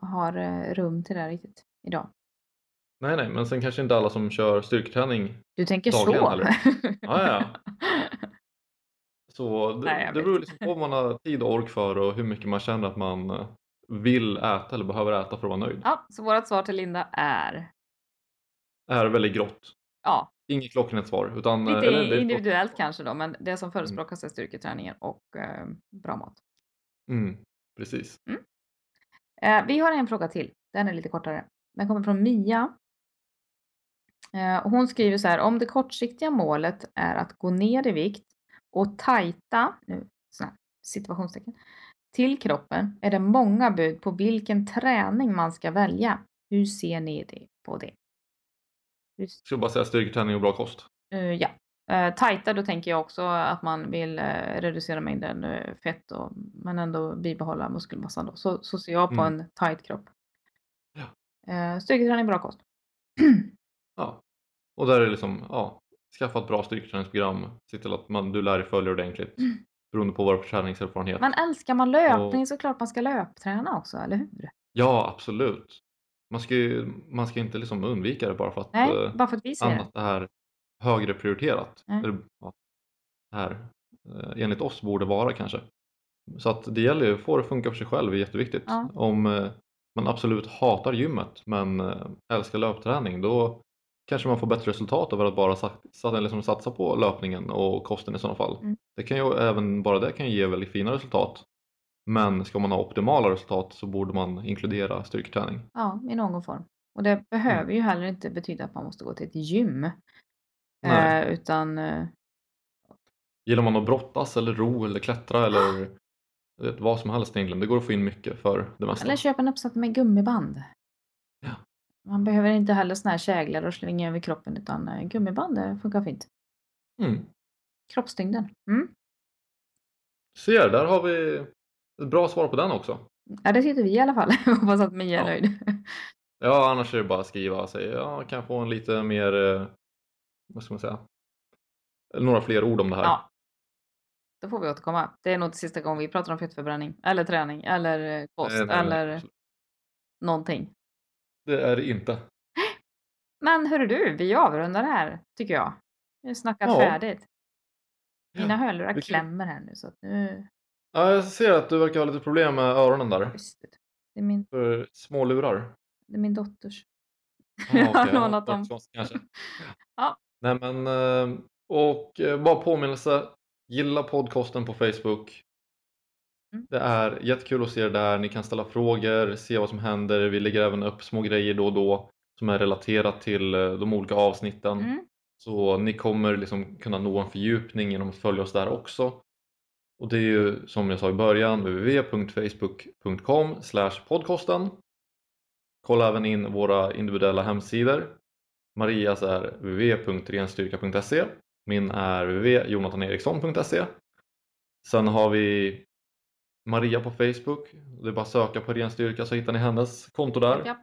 har eh, rum till det riktigt idag. Nej nej, men sen kanske inte alla som kör styrketräning Du tänker Dagligen, så? eller? [laughs] Ja, ja. Så det, Nej, det beror liksom på vad man har tid och ork för och hur mycket man känner att man eh, vill äta eller behöver äta för att vara nöjd. ja, så vårt svar till Linda är är väldigt grått. ja, Inget klockrent svar. Utan, eh, lite eller det är ett individuellt kanske då, men det som förespråkas är styrketräningen och eh, bra mat. Mm, precis. Eh, vi har en fråga till. Den är lite kortare. Den kommer från Mia. Eh, och hon skriver så här. Om det kortsiktiga målet är att gå ner i vikt och tajta, nu situationstecken, till kroppen är det många bud på vilken träning man ska välja. Hur ser ni det på det? Hur, Ska bara säga styrketräning och bra kost. eh, ja. Eh, tajta, då tänker jag också att man vill eh, reducera mängden eh, fett och, men ändå bibehålla muskelmassan. Då. Så, så ser jag på Mm. en tight kropp. Ja. Eh, styrketräning, bra kost. Ja. Och där är det liksom, ja, skaffa ett bra styrketräningsprogram. Se till att man, du lär dig följa ordentligt. Mm. Beroende på vad du har för träningserfarenhet. Men älskar man löpning så klart man ska löpträna också, eller hur? Ja, absolut. Man ska ju man ska inte liksom undvika det bara för att Nej, eh, bara för att vi ser det. annat är högre prioriterat. Eller, ja, här, eh, enligt oss borde vara kanske. Så att det gäller ju att få det att funka för sig själv, det är jätteviktigt. Ja. Om eh, man absolut hatar gymmet men älskar löpträning då kanske man får bättre resultat av att bara sat- sat- liksom satsa på löpningen och kosten i sådana fall. Mm. Det kan ju även bara det kan ju ge väldigt fina resultat. Men ska man ha optimala resultat så borde man inkludera styrketräning. Ja, i någon form. Och det behöver Mm. ju heller inte betyda att man måste gå till ett gym. Eh, utan eh, Gillar man att brottas eller ro eller klättra eller jag vet, vad som helst egentligen. Det går att få in mycket för det mesta. eller köp en uppsatt med gummiband. Man behöver inte heller såna här käglar och slänga över kroppen utan eh, gummiband det funkar fint. Mm. Kroppstyngden. Mm. Ser, där har vi ett bra svar på den också. Ja, det tyckte vi i alla fall. [laughs] Hoppas att Mia är Ja. nöjd. Ja, annars är det bara att skriva och säga ja, kan jag få en lite mer, eh, vad ska man säga, några fler ord om det här. Ja. Då får vi återkomma. Det är nog sista gången vi pratar om fettförbränning. Eller träning. Eller eh, kost. Nej, nej, nej, eller någonting. Det är det inte. Men hörru du, vi avrundar det här tycker jag. Vi har snackat Ja. färdigt. Mina hörlurar vi kan- klämmer här nu så att nu... Ja, jag ser att du verkar ha lite problem med öronen där. Just det. Det är min, För små lurar. det är min dotters. [laughs] Ja, Jag har lånat dem. kanske. [laughs] Ja. Nej men, eh, och eh, bara påminnelse. Gilla podcasten på Facebook. Mm. Det är jättekul att se er där. Ni kan ställa frågor, se vad som händer. Vi lägger även upp små grejer då och då som är relaterat till eh, de olika avsnitten. Mm. Så ni kommer liksom kunna nå en fördjupning genom att följa oss där också. Och det är ju som jag sa i början www.facebook.com podcasten. Kolla även in våra individuella hemsidor. Marias är www.renstyrka.se Min är www.jonathaneriksson.se Sen har vi Maria på Facebook. Det är bara att söka på renstyrka så hittar ni hennes konto där. Ja.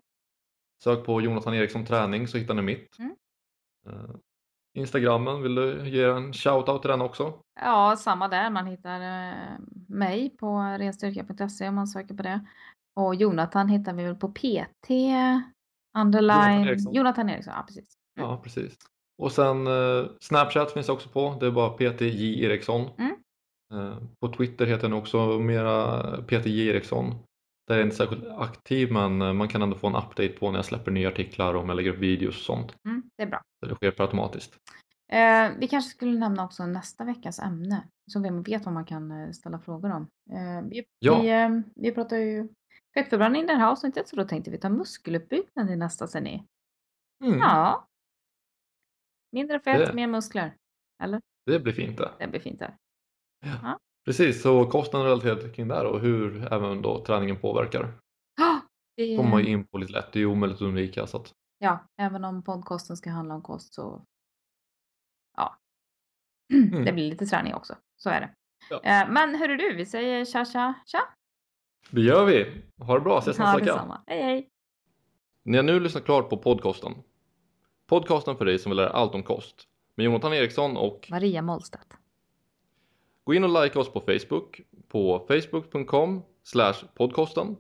Sök på Jonathan Eriksson träning så hittar ni mitt. Mm. Eh, Instagrammen, vill du ge en shout-out till den också? Ja, samma där. Man hittar eh, mig på renstyrka.se om man söker på det. Och Jonathan hittar vi väl på PT underline Jonathan Eriksson. Jonathan Eriksson. Ja, precis. Ja, precis. Och sen eh, Snapchat finns också på. Det är bara PTJ Eriksson. Mm. Eh, på Twitter heter den också mera PTJ Eriksson. Där är jag inte särskilt aktiv men eh, man kan ändå få en update på när jag släpper nya artiklar och om jag lägger upp videos och sånt. Mm, det är bra. Så det sker per automatiskt. Eh, vi kanske skulle nämna också nästa veckas ämne. Så vem vet vad man kan eh, ställa frågor om. Eh, vi, Ja. vi, eh, vi pratar ju fettförbränning i det här avsnittet så då tänkte vi ta muskeluppbyggnad i nästa ni. Mm, Ja. Mindre fett, Det- mer muskler. Eller? Det blir fint det. Det blir fint där. Precis, så kosten relaterat kring det här och hur även då träningen påverkar. Ah, det, kommer man ju in på lite lätt, det är ju omöjligt att undvika. Så att, Ja, även om podcasten ska handla om kost så ja. [clears throat] Mm. Det blir lite träning också. Så är det. Ja. Eh, men hörru du, vi säger tja tja tja. det gör vi! Ha det bra, ses nästa Ja, vecka! Hej hej. Ni har nu lyssnat klart på podcasten. Podcasten för dig som vill lära allt om kost. Med Jonathan Eriksson och Maria Mollstedt gå in och like oss på Facebook på facebook.com podcasten.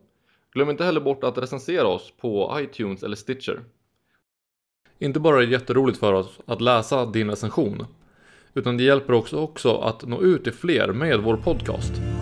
Glöm inte heller bort att recensera oss på iTunes eller Stitcher. Inte bara är det jätteroligt för oss att läsa din recension, utan det hjälper också, också att nå ut till fler med vår podcast.